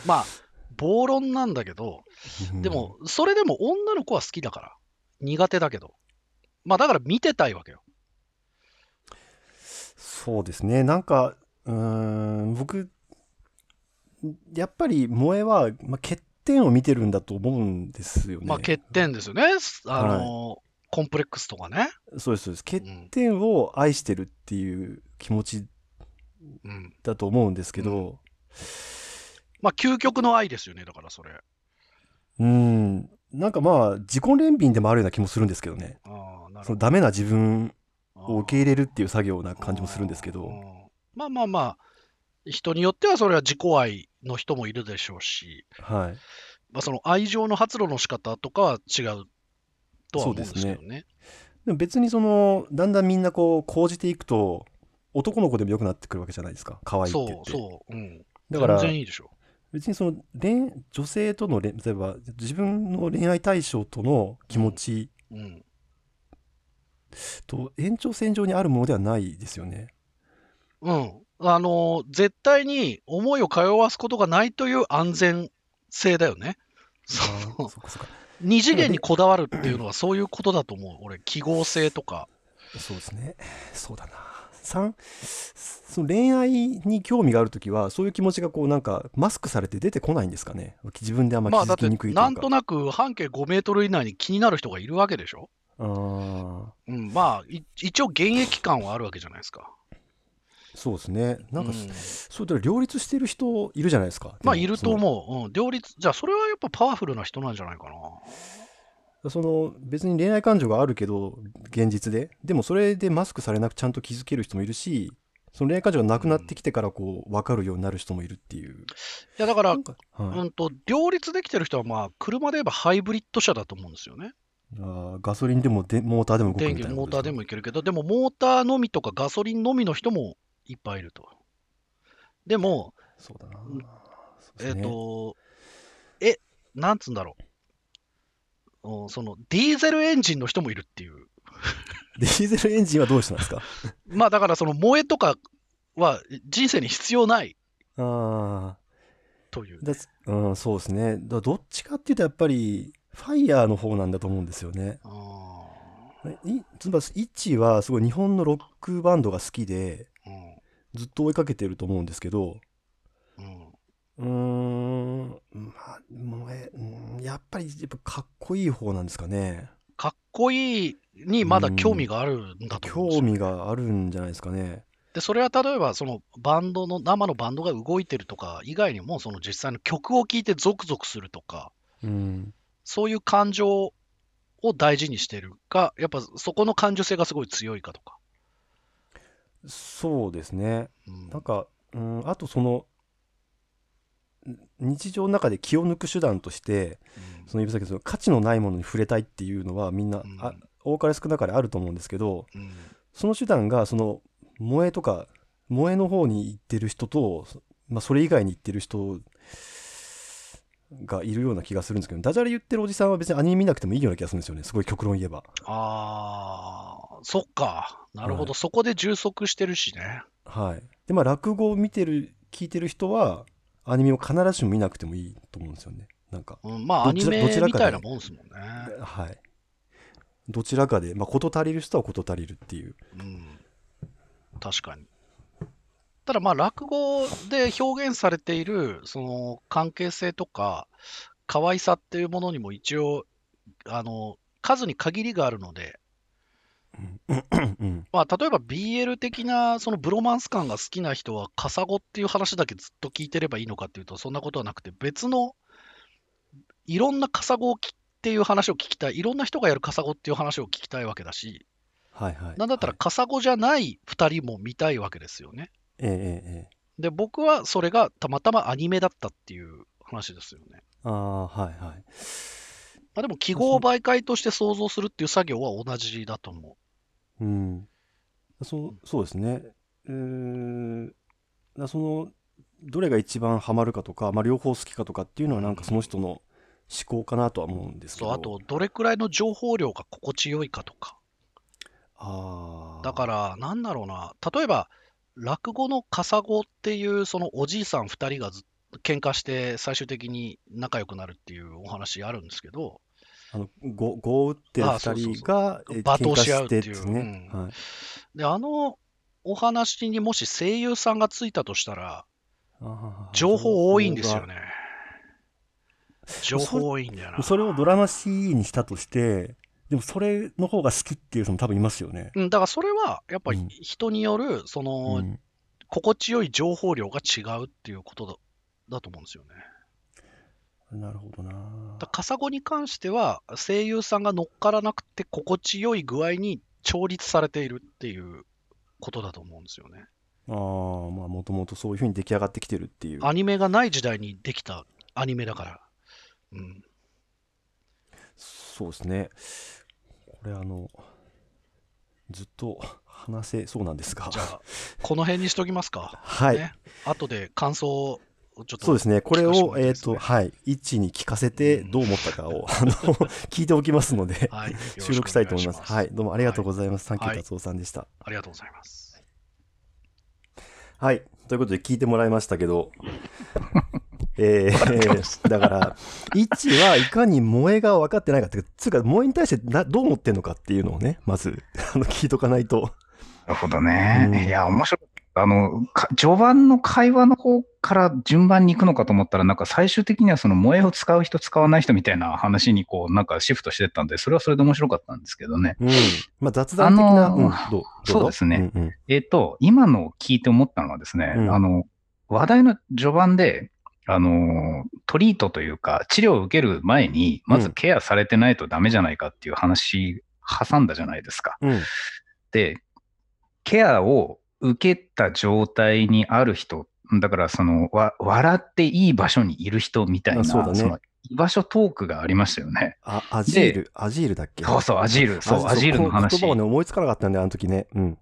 まあ、暴論なんだけど、うんでも、それでも女の子は好きだから。苦手だけど。まあ、だから見てたいわけよ。そうですね。なんか、うーん、僕、やっぱり萌えは、まあ、欠点を見てるんだと思うんですよね。まあ、欠点ですよね。あの、コンプレックスとかね。そうです、そうです。欠うん点を愛してるっていう気持ちうん。だと思うんですけど、まあ、究極の愛ですよね、だからそれ。うん、なんかまあ、自己憐憫でもあるような気もするんですけどね。ああ、なるそほど。のダメな自分を受け入れれるっていう作業な感じもするんですけど、まあまあまあ、人によってはそれは自己愛の人もいるでしょうし、はい。まあ、その愛情の発露の仕方とかは違うとは思うんですけどね。でも別にその、だんだんみんなこう、講じていくと、男の子でも良くなってくるわけじゃないですか。可愛いってそう言って。そう。うん。だから全然いいでしょ。別にその恋女性との恋例えば自分の恋愛対象との気持ちうん。と延長線上にあるものではないですよね。うん。あの、絶対に思いを通わすことがないという安全性だよね。そうそっかそっか二次元にこだわるっていうのはそういうことだと思う。俺、記号性とか。そうですね。そうだな。3その恋愛に興味があるときはそういう気持ちがこうなんかマスクされて出てこないんですかね自分であんま気まあだってづきにくいというか、なんとなく半径5メートル以内に気になる人がいるわけでしょ？あーうん、まあ、い一応現役感はあるわけじゃないですか。そうですね。なんか、うん。それと両立してる人いるじゃないですか。まあ、いるとう。思う。うん、両立、じゃあ、それはやっぱパワフルな人なんじゃないかな。その別に恋愛感情があるけど現実で。でもそれでマスクされなくちゃんと気づける人もいるしその恋愛感情がなくなってきてからこう分かるようになる人もいるっていう、いや、だからか、はい。うんと、両立できてる人は、まあ、車で言えばハイブリッド車だと思うんですよね。あーガソリンでもでモーターでも動くみたい電気、なモーターでももいけるけど、でも、モーターのみとかガソリンのみの人もいっぱいいると。でも、そうだな、うん。そうね。えっ、と、え、なんつうんだろう。うんそのディーゼルエンジンの人もいるっていう。ディーゼルエンジンはどうしたんですか？まあだからその萌えとかは人生に必要ない。あという。あ。だうんそうですね。だどっちかっていうとやっぱりファイヤーの方なんだと思うんですよね。あいつまりイッチはすごい日本のロックバンドが好きでずっと追いかけてると思うんですけどうん。うーんまあもうえうんやっぱりやっぱかっこいい方なんですかね。かっこいいにまだ興味があるんだと思うんですよ。興味があるんじゃないですかね。でそれは例えばそのバンドの生のバンドが動いてるとか以外にもその実際の曲を聴いてゾクゾクするとかうん。そういう感情を大事にしてるかやっぱそこの感受性がすごい強いかとか、そうですね。うん。なんか、うん、あとそのん日常の中で気を抜く手段としてうん。その指先その価値のないものに触れたいっていうのはみんな、うん。あ多かれ少なかれあると思うんですけどうん。その手段がその萌えとか萌えの方に行ってる人と、まあ、それ以外に行ってる人がいるような気がするんですけどダジャレ言ってるおじさんは別にアニメ見なくてもいいような気がするんですよね。すごい極論言えば。ああそっか。なるほど、はい。そこで充足してるしね。はい。でまあ落語を見てる聞いてる人はアニメを必ずしも見なくてもいいと思うんですよね。なんかうん、まあ、アどちらニメみたいなもんですもんね。はい。どちらかで。まあ事足りる人は事足りるっていう。うん。確かに。ただ、まあ、落語で表現されている、その、関係性とか、可愛さっていうものにも一応、あの、数に限りがあるので、うん。まあ、例えば BL 的な、そのブロマンス感が好きな人は、カサゴっていう話だけずっと聞いてればいいのかっていうと、そんなことはなくて、別の、いろんなカサゴっていう話を聞きたい、いろんな人がやるカサゴっていう話を聞きたいわけだし、はいはい。なんだったらはい。カサゴじゃない2人も見たいわけですよね。ええええええ。で、僕はそれがたまたまアニメだったっていう話ですよね。ああはいはい。まあ、でも記号媒介として想像するっていう作業は同じだと思う。ん。そうそうですね。うーんだそのどれが一番ハマるかとか、まあ、両方好きかとかっていうのはなんかその人の思考かなとは思うんでう。すけど。そう、あと、どれくらいの情報量が心地よいかとか。ああだから、なんだろうな、例えば、落語のカサゴっていう、そのおじいさん2人がずっと喧嘩して最終的に仲良くなるっていうお話あるんですけど、あのごご打ってるあそうそうそう二人がえー罵倒し合うっていうね、うん。はい。で、あのお話にもし声優さんがついたとしたら、情報多いんですよね。情報多いんだよな。それをドラマ C にしたとしてでもそれの方が好きっていう人も多分いますよね。うん、だからそれはやっぱりうん人によるその、うん心地よい情報量が違うっていうことだだと思うんですよね。なるほどな。だカサゴに関しては声優さんが乗っからなくて心地よい具合に調律されているっていうことだと思うんですよね。ああ、まあもともとそういうふうに出来上がってきてるっていう。アニメがない時代にできたアニメだから。うん、そうですね。これあの、ずっと話せそうなんですが。じゃあ、この辺にしときますか。はい。ね、後で感想をちょっと。そうですね。これを、えっ、らいたいですねと、はい。一に聞かせてどう思ったかを、あの、聞いておきますので、はい、収録したいと思います。はい。どうもありがとうございます。サンキューはい達夫さんでした。ありがとうございます。はい。ということで聞いてもらいましたけど、えー、だから、イッチはいかに萌えが分かってないかっていうか、つうか、萌えに対してなどう思ってんのかっていうのをね、まず、あの、聞いとかないと、なるほどね。うんいや、面白かった。あの、か序盤の会話の方から順番に行くのかと思ったら、なんか最終的にはその萌えを使う人、使わない人みたいな話にこう、なんかシフトしてったんで、それはそれで面白かったんですけどね。うん。まあ雑談的な、あのーうん、そうですねうんうんえっ、と、今のを聞いて思ったのはですね、うんあの、話題の序盤で、あの、トリートというか、治療を受ける前に、まずケアされてないとダメじゃないかっていう話、挟んだじゃないですか。うん。で、ケアを受けた状態にある人、だからその、わ笑っていい場所にいる人みたいな、あそうだねの居場所トークがありましたよね。あ、アジール、アジールだっけ？そうそう、アジール、そう、アジールのこ話。言葉をね、思いつかなかったんで、あの時ね。うん。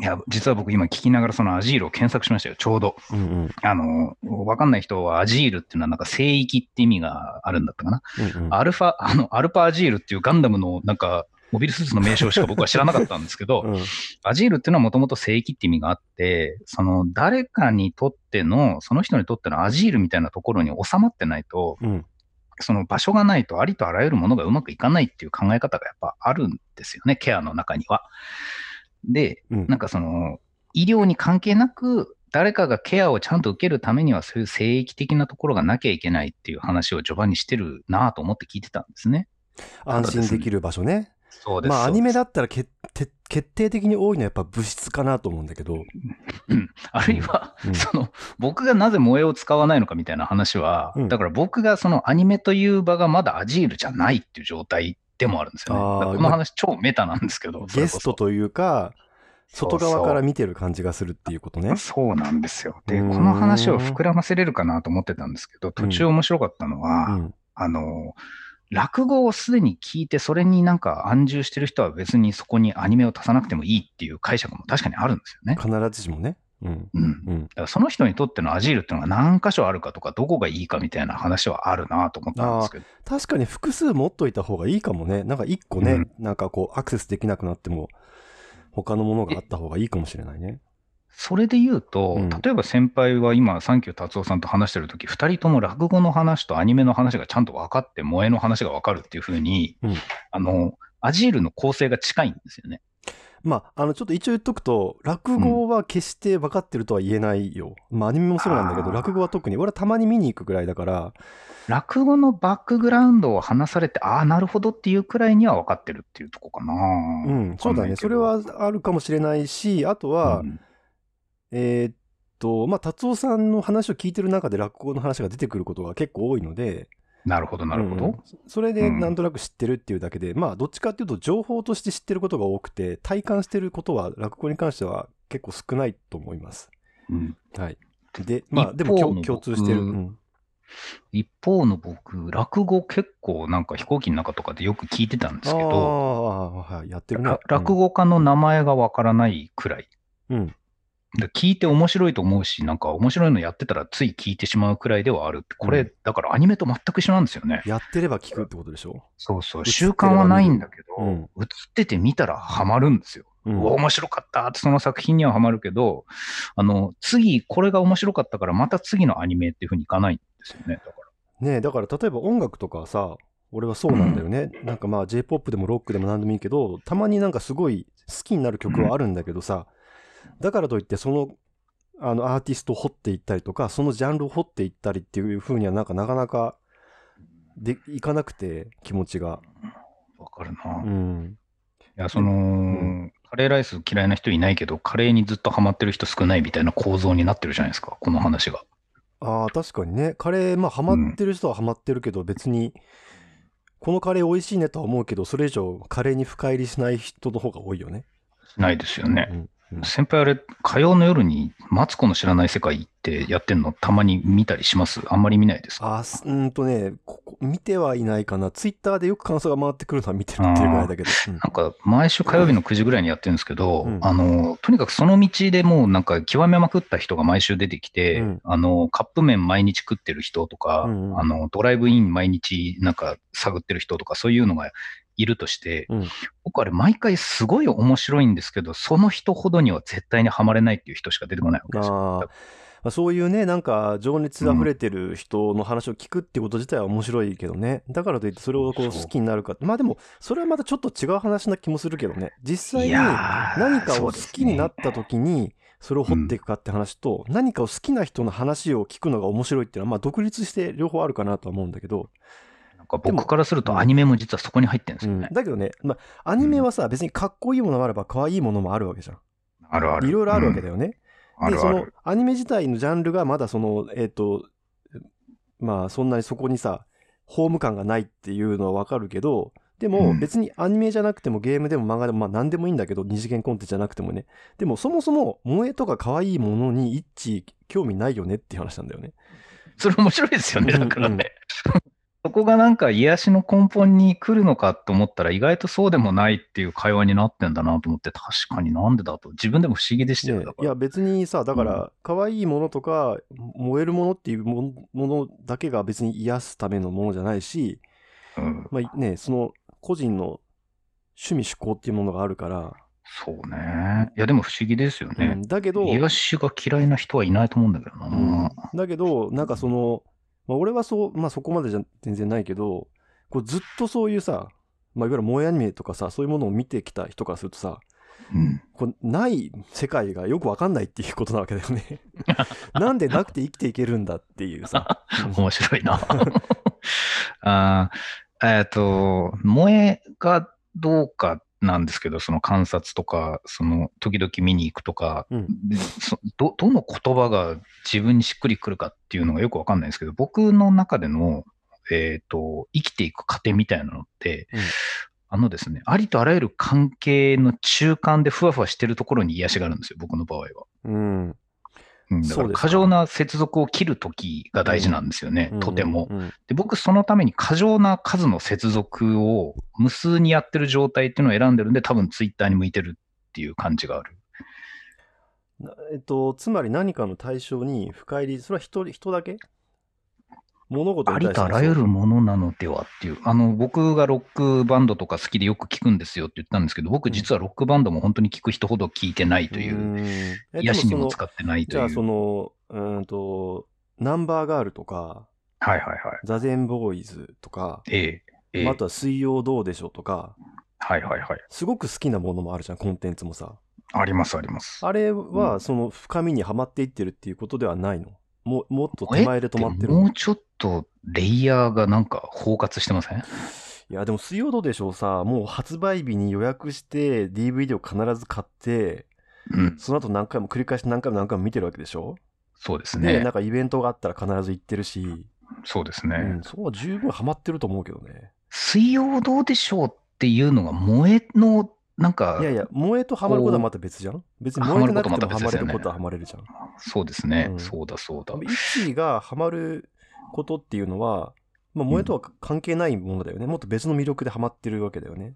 いや、実は僕今聞きながらそのアジールを検索しましたよ、ちょうど。うんうん。あの、わかんない人はアジールっていうのはなんか聖域って意味があるんだったかな。うんうんアルファ、あの、アルパアジールっていうガンダムのなんか、モビルスーツの名称しか僕は知らなかったんですけど、うんアジールっていうのはもともと聖域って意味があって、その誰かにとっての、その人にとってのアジールみたいなところに収まってないと、うん。その場所がないとありとあらゆるものがうまくいかないっていう考え方がやっぱあるんですよね、ケアの中には。で、うんなんかその、医療に関係なく、誰かがケアをちゃんと受けるためには、そういう聖域的なところがなきゃいけないっていう話を序盤にしてるなぁと思って聞いてたんですね。安心できる場所ね。そうです。まあ、アニメだだったら決定的に多いのはやっぱ物質かなと思うんだけど。うん、あるいは、うんその、僕がなぜ萌えを使わないのかみたいな話は、うんだから僕がそのアニメという場がまだアジールじゃないっていう状態でもあるんですよね。この話超メタなんですけど、ゲストというか、外側から見てる感じがするっていうことね。そうなんですよ。で、この話を膨らませれるかなと思ってたんですけど、途中面白かったのは、うん。あの、落語をすでに聞いて、それになんか安住してる人は別にそこにアニメを足さなくてもいいっていう解釈も確かにあるんですよね。必ずしもね。うん。うん。うん。だからその人にとってのアジールっていうのが何箇所あるかとか、どこがいいかみたいな話はあるなと思ったんですけど。確かに複数持っといた方がいいかもね。なんか一個ね、うんなんかこうアクセスできなくなっても、他のものがあった方がいいかもしれないね。それで言うと、うん例えば先輩は今、サンキュー達夫さんと話してるとき、二人とも落語の話とアニメの話がちゃんと分かって、萌えの話が分かるっていうふうに、うんあの、アジールの構成が近いんですよね。まあ、あの、ちょっと一応言っとくと、落語は決して分かってるとは言えないよ。まあ、アニメもそうなんだけど、落語は特に、俺はたまに見に行くぐらいだから、落語のバックグラウンドを話されて、ああ、なるほどっていうくらいには分かってるっていうとこかな。うん、そうだね。それはあるかもしれないし、あとは、うんえーっと、まあ、達夫さんの話を聞いてる中で落語の話が出てくることが結構多いので、なるほど、なるほど。うんそれでうんなんとなく知ってるっていうだけで、まあ、どっちかっていうと、情報として知ってることが多くて、体感してることは、落語に関しては結構少ないと思います。うんはい。で、まあ、でも共共通してる。僕うん一方の僕、落語結構なんか飛行機の中とかでよく聞いてたんですけあど、あ、はい、やってる。落語家の名前がわからないくらい。うん。で聞いて面白いと思うし、なんか面白いのやってたらつい聞いてしまうくらいではある。これ、うんだからアニメと全く一緒なんですよね。やってれば聞くってことでしょ？そうそう。習慣はないんだけど、うん映ってて見たらハマるんですよ。う。うわ面白かったってその作品にはハマるけど、あの、次これが面白かったからまた次のアニメっていうふうにいかないんですよね。だから。ねえだから例えば音楽とかさ、俺はそうなんだよね。なんかまあ J-POP でもロックでも何でもいいけど、たまになんかすごい好きになる曲はあるんだけどさ、だからといってその、あのアーティストを掘っていったりとか、そのジャンルを掘っていったりっていう風にはなんかなかなかでいかなくて気持ちが。わかるな。いうん。や、その、んカレーライス嫌いな人いないけど、カレーにずっとハマってる人少ないみたいな構造になってるじゃないですか、この話が。ああ、確かにね。カレー、まあハマってる人はハマってるけど、別に、このカレー美味しいねとは思うけど、それ以上カレーに深入りしない人の方が多いよね。ないですよね。うんうん先輩あれ、火曜の夜にマツコの知らない世界ってやってんのたまに見たりします？あんまり見ないですか？あーすうーんとね、ここ見てはいないかな。ツイッターでよく感想が回ってくるのは見てるっていうぐらいだけど。う んなんか毎週火曜日の9時ぐらいにやってるんですけど、うん。あの、とにかくその道でもうなんか極めまくった人が毎週出てきて、うん。あの、カップ麺毎日食ってる人とか、うんうん。あの、ドライブイン毎日なんか探ってる人とかそういうのがいるとして、うん僕あれ毎回すごい面白いんですけど、その人ほどには絶対にはまれないっていう人しか出てこないわけですよ。そういうね、なんか情熱あふれてる人の話を聞くってこと自体は面白いけどね。だからといってそれをこう好きになるか。まあでも、それはまたちょっと違う話な気もするけどね。実際いに何かを好きになった時に、それを掘っていくかって話と、何かを好きな人の話を聞くのが面白いっていうのは、まあ独立して両方あるかなとは思うんだけど、僕からするとアニメも実はそこに入ってるんですうんよね。だけどね、まあアニメはさ、別にかっこいいものもあれば可愛いものもあるわけじゃん。あるある。いろいろあるわけだよ。よね。で、その。アニメ自体のジャンルがまだその、えっ、と、まあそんなにそこにさ、ホーム感がないっていうのはわかるけど、でもうん別にアニメじゃなくてもゲームでも漫画でもまあ何でもいいんだけど、二次元コンテンツじゃなくてもね。でもそもそも萌えとか可愛いものに一致興味ないよねっていう話なんだよね。それ面白いですよね、うんだからね。そこがなんか癒しの根本に来るのかと思ったら意外とそうでもないっていう会話になってんだなと思って確かになんでだと自分でも不思議でしたよ。ねだからいや別にさ、だかうら可愛いものとか燃えるものっていうもものだけが別に癒すためのものじゃないし、うんまあね、その個人の趣味趣向っていうものがあるから、そうね。いやでも不思議ですようねん。だけど、癒しが嫌いな人はいないと思うんだけどな。うんだけど、なんかその、まあ、俺はそう、まあそこまでじゃ全然ないけど、こうずっとそういうさ、まあいわゆる萌えアニメとかさ、そういうものを見てきた人からするとさ、うんこうない世界がよくわかんないっていうことなわけだよね。なんでなくて生きていけるんだっていうさ。面白いな。あーえっ、と、萌えがどうかなんですけど、その観察とか、その時々見に行くとか、うんどどの言葉が自分にしっくりくるかっていうのがよくわかんないんですけど、僕の中での、えっ、と、生きていく過程みたいなのって、うんあのですね、ありとあらゆる関係の中間でふわふわしてるところに癒しがあるんですよ、僕の場合は。うん。うん、過剰な接続を切るときが大事なんですよね、とても。うん。で、僕そのために過剰な数の接続を無数にやってる状態っていうのを選んでるんで、多分ツイッターに向いてるっていう感じがある。なえっと、つまり何かの対象に深入り、それは人人だけ物事ありとあらゆるものなのではっていう。あの、僕がロックバンドとか好きでよく聞くんですよって言ったんですけど、僕実はロックバンドも本当に聞く人ほど聞いてないという、んえ癒しにも使ってないという。じゃあその、うーんと、ナンバーガールとか、はいはいはい。ザゼンボーイズとか、ええ。ええあとは水曜どうでしょうとか、はいはいはい。すごく好きなものもあるじゃん、コンテンツもさ。ありますあります。あれうは、んその深みにはまっていってるっていうことではないの？ももっと手前で止まってるのもうちょっとレイヤーがなんか包括してません？いや、でも水曜どうでしょうさ、もう発売日に予約して、DVD を必ず買って、うん。その後何回も繰り返し何回も何回も見てるわけでしょ？そうですで、ねなん。かイベントがあったら必ず行ってるし、そうですね。うん、そこは十分ハマってると思うけどね。水曜どうでしょうっていうのが萌えの、なんかいやいや、萌えとハマることはまた別じゃん？別に萌えてなくてもハマれることはハマれるじゃん。そうですね、うんそうだそうだ。一位がハマることっていうのは、まあ、萌えとは関係ないものだよね。もっと別の魅力でハマってるわけだよね。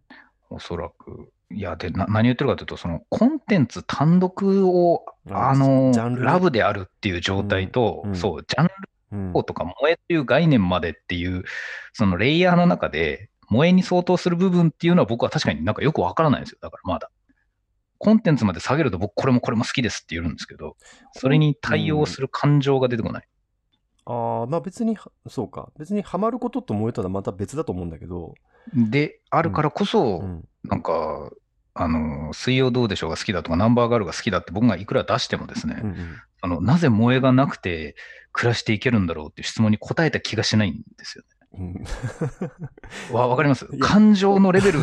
おそらく。いや、で、な何言ってるかというと、そのコンテンツ単独を、ああの、ラブであるっていう状態と、うんうんそう、ジャンルうん。とか萌えっていう概念までっていう、そのレイヤーの中で、萌えに相当する部分っていうのは僕は確かになんかよくわからないんですよ。だからまだ。コンテンツまで下げると僕これもこれも好きですって言うんですけど、それに対応する感情が出てこない。ああ、まあ別に、そうか。別にハマることと萌えとはまた別だと思うんだけど、で、あるからこそ、うん。なんか、あの、水曜どうでしょうが好きだとか、ナンバーガールが好きだって僕がいくら出してもですね、うんうんあの、なぜ萌えがなくて暮らしていけるんだろうっていう質問に答えた気がしないんですようんね。わ、わかります？感情のレベル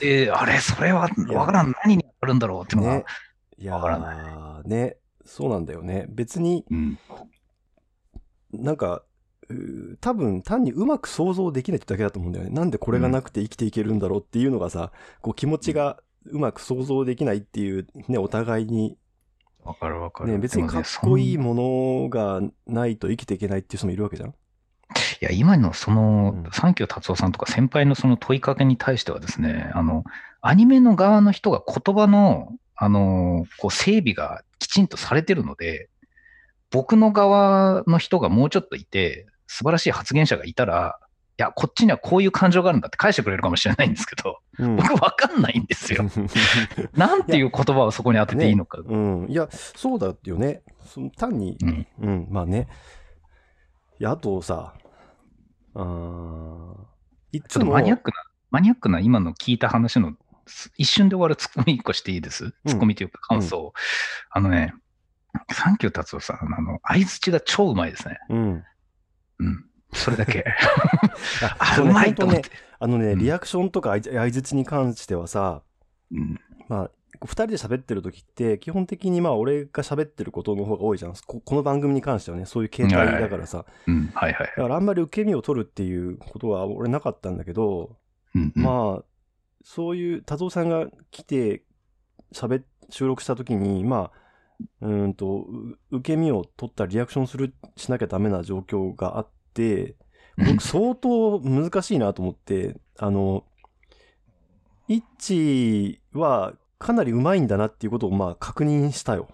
で、あれ、それはわからん、何にあるんだろうっていうのが、ね。いやわからーね。そうなんだよね。別にうん、なんか、多分単にうまく想像できないってだけだと思うんだよね。なんでこれがなくて生きていけるんだろうっていうのがさ、こう気持ちがうまく想像できないっていうね、お互いにわかるわかる。ね、別にかっこいいものがないと生きていけないっていう人もいるわけじゃん。いや、今のそのうん、三京達夫さんとか先輩のその問いかけに対してはですね、あの、アニメの側の人が言葉の、あの、こう整備がきちんとされてるので、僕の側の人がもうちょっといて、素晴らしい発言者がいたら、や、こっちにはこういう感情があるんだって返してくれるかもしれないんですけど、うん僕わかんないんですよ。なんていう言葉をそこに当てていいのか。うん。いや、そうだよね。その単に、うん。うん、まあね。いや、あとさ、あーいつちょっとも、マニアックな、マニアックな今の聞いた話のす一瞬で終わるツッコミ一個していいです？ツッコミというか感想。あのね、サンキュー達夫さん、あの、相づちが超うまいですね。うん。うん。それだけ。あうまいと思って。あのね、うんリアクションとか相づちに関してはさ、うん。まあ、二人で喋ってる時って、基本的にまあ、俺が喋ってることの方が多いじゃん。ここの番組に関してはね、そういう形態だからさ。だ。からあんまり受け身を取るっていうことは俺なかったんだけど、うんうん。まあ、そういう、達夫さんが来て、喋っ、収録した時に、まあ、うーんと、う受け身を取ったリアクションする、しなきゃダメな状況があって、うん僕相当難しいなと思って、あの、イッチはかなりうまいんだなっていうことをまあ確認したよ。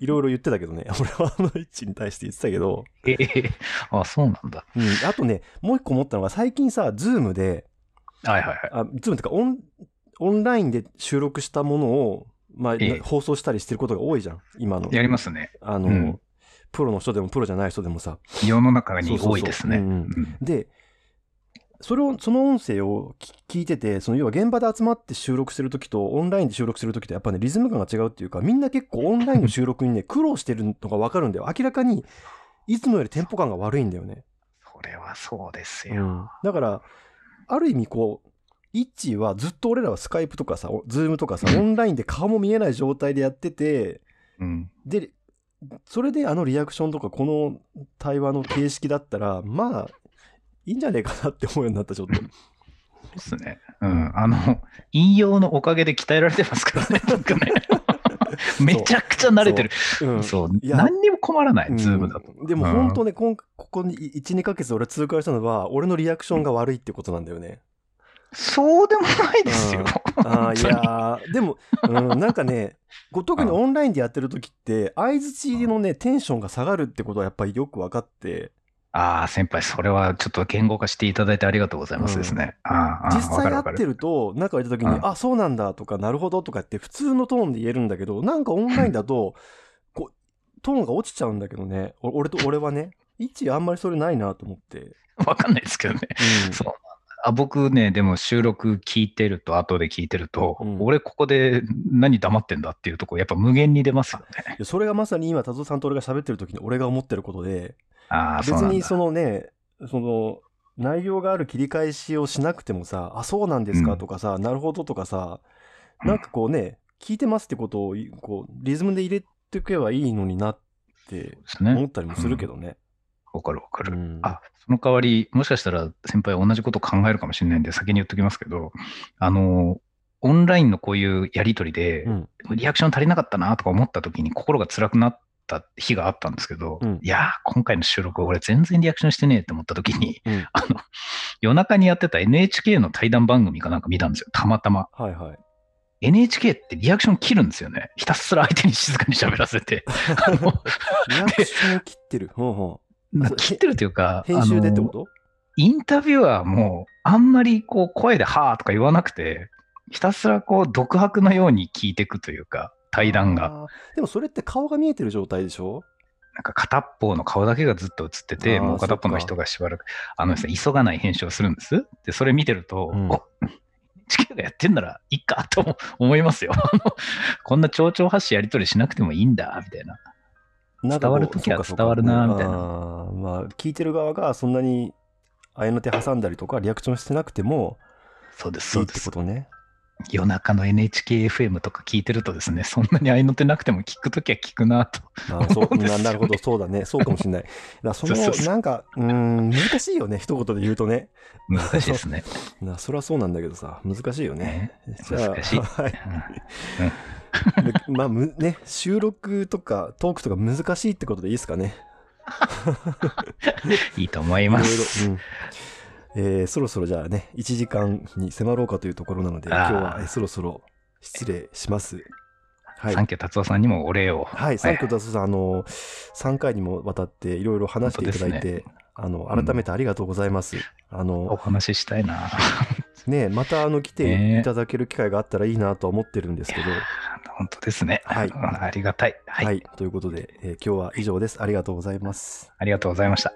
いろいろ言ってたけどね。俺はあのイッチに対して言ってたけど、ええあ、そうなんだ。うん。あとね、もう一個思ったのが最近さ、ズームで、はいはいはい。あ、ズームってかオン、オンラインで収録したものを、まあ、ええ放送したりしてることが多いじゃん。今の。やりますね。あの、うんプロの人でもプロじゃない人でもさ。世の中に多いですね。で、それを、その音声を聞聞いてて、その要は現場で集まって収録してる時とオンラインで収録する時とやっぱね、リズム感が違うっていうか、みんな結構オンラインの収録にね、苦労してるのがわかるんだよ。明らかに、いつもよりテンポ感が悪いんだよね。それはそうですよ。うん、だから、ある意味こう、イッはずっと俺らはスカイプとかさ、おズームとかさ、オンラインで顔も見えない状態でやってて、うん。で、それであのリアクションとかこの対話の形式だったら、まあ、いいんじゃねえかなって思うようになった、ちょっと。そうですね。うん。あの、いんようのおかげで鍛えられてますからね。なんかね。めちゃくちゃ慣れてる。うんそう。いや何にも困らない、うんズームだと。でも本当ね、こんここに1、2ヶ月俺痛感したのは、俺のリアクションが悪いってことなんだよね。そうでもないですよ。ああ、いやー、でも、うん、なんかね、こう特にオンラインでやってる時って、相づちのね、テンションが下がるってことはやっぱりよく分かって、ああ、先輩、それはちょっと言語化していただいてありがとうございますですね。ああああ、実際会ってるわかる。ると、中行った時に、うんあ、そうなんだとか、なるほどとかって普通のトーンで言えるんだけど、なんかオンラインだと、こう、トーンが落ちちゃうんだけどね、お俺と俺はね、一あんまりそれないなと思って。わかんないですけどね。うんそう。あ僕ね、でも収録聞いてると、後で聞いてると、うん俺ここで何黙ってんだっていうとこ、やっぱ無限に出ますよね。それがまさに今、達夫さんと俺が喋ってる時に俺が思ってることで、あ。別にそのね、その、内容がある切り返しをしなくてもさ、あ、そうなんですうんかとかさ、なるほどとかさ、うんなんかこうね、聞いてますってことを、こう、リズムで入れておけばいいのになって思っね。たりもするけどね。わかるわかる。うんあ、その代わり、もしかしたら先輩同じこと考えるかもしれないんで、先に言っときますけど、あの、オンラインのこういうやりとりで、うんリアクション足りなかったなとか思った時に心が辛くなった日があったんですけど、うんいやー、今回の収録俺全然リアクションしてねえって思った時に、うんあの、夜中にやってた NHK の対談番組かなんか見たんですよ、たまたま。はいはい。NHK ってリアクション切るんですよね。ひたすら相手に静かに喋らせて。あのリアクションを切ってる。ほうほな切ってるというか、う編集でってこと？インタビュアーもあんまりこう声ではーとか言わなくて、ひたすらこう独白のように聞いていくというか、対談が。でもそれって顔が見えてる状態でしょ？なんか片っぽの顔だけがずっと映ってて、もう片っぽの人がしばらく、あのですね、急がない編集をするんです？で、それ見てると、うんお地球がやってんならいいかと思いますよ。こんな蝶々発信やり取りしなくてもいいんだ、みたいな。伝わる時はそうかそうか伝わるなみたいなまあ、聞いてる側がそんなに合いの手挟んだりとか、リアクションしてなくてもそうです、そうです。ことね。夜中の NHKFM とか聞いてるとですね、そんなに合いの手なくても聞くときは聞くなと。ななるほど、そうだね。そうかもしれない。だそのなんか、うーん、難しいよね、一言で言うとね。難しいですね。なそれはそうなんだけどさ、難しいよね。じゃあ難しい はい。うんでまあ、むね、収録とかトークとか難しいってことでいいですかね。いいと思います。いろいろ、うんえーそろそろじゃあね、1時間に迫ろうかというところなので、今日はえーそろそろ失礼します。はいサン。キュー達夫さんにもお礼を。はい、サンキュー達夫さん、あの、3回にもわたっていろいろ話していただいて、あの、改めてありがとうございます。あおの、話ししたいな。ね、またあの、来てねいただける機会があったらいいなとは思ってるんですけど、本当ですね。はいうんありがたい。はい。はい、ということで、えー今日は以上です。ありがとうございます。ありがとうございました。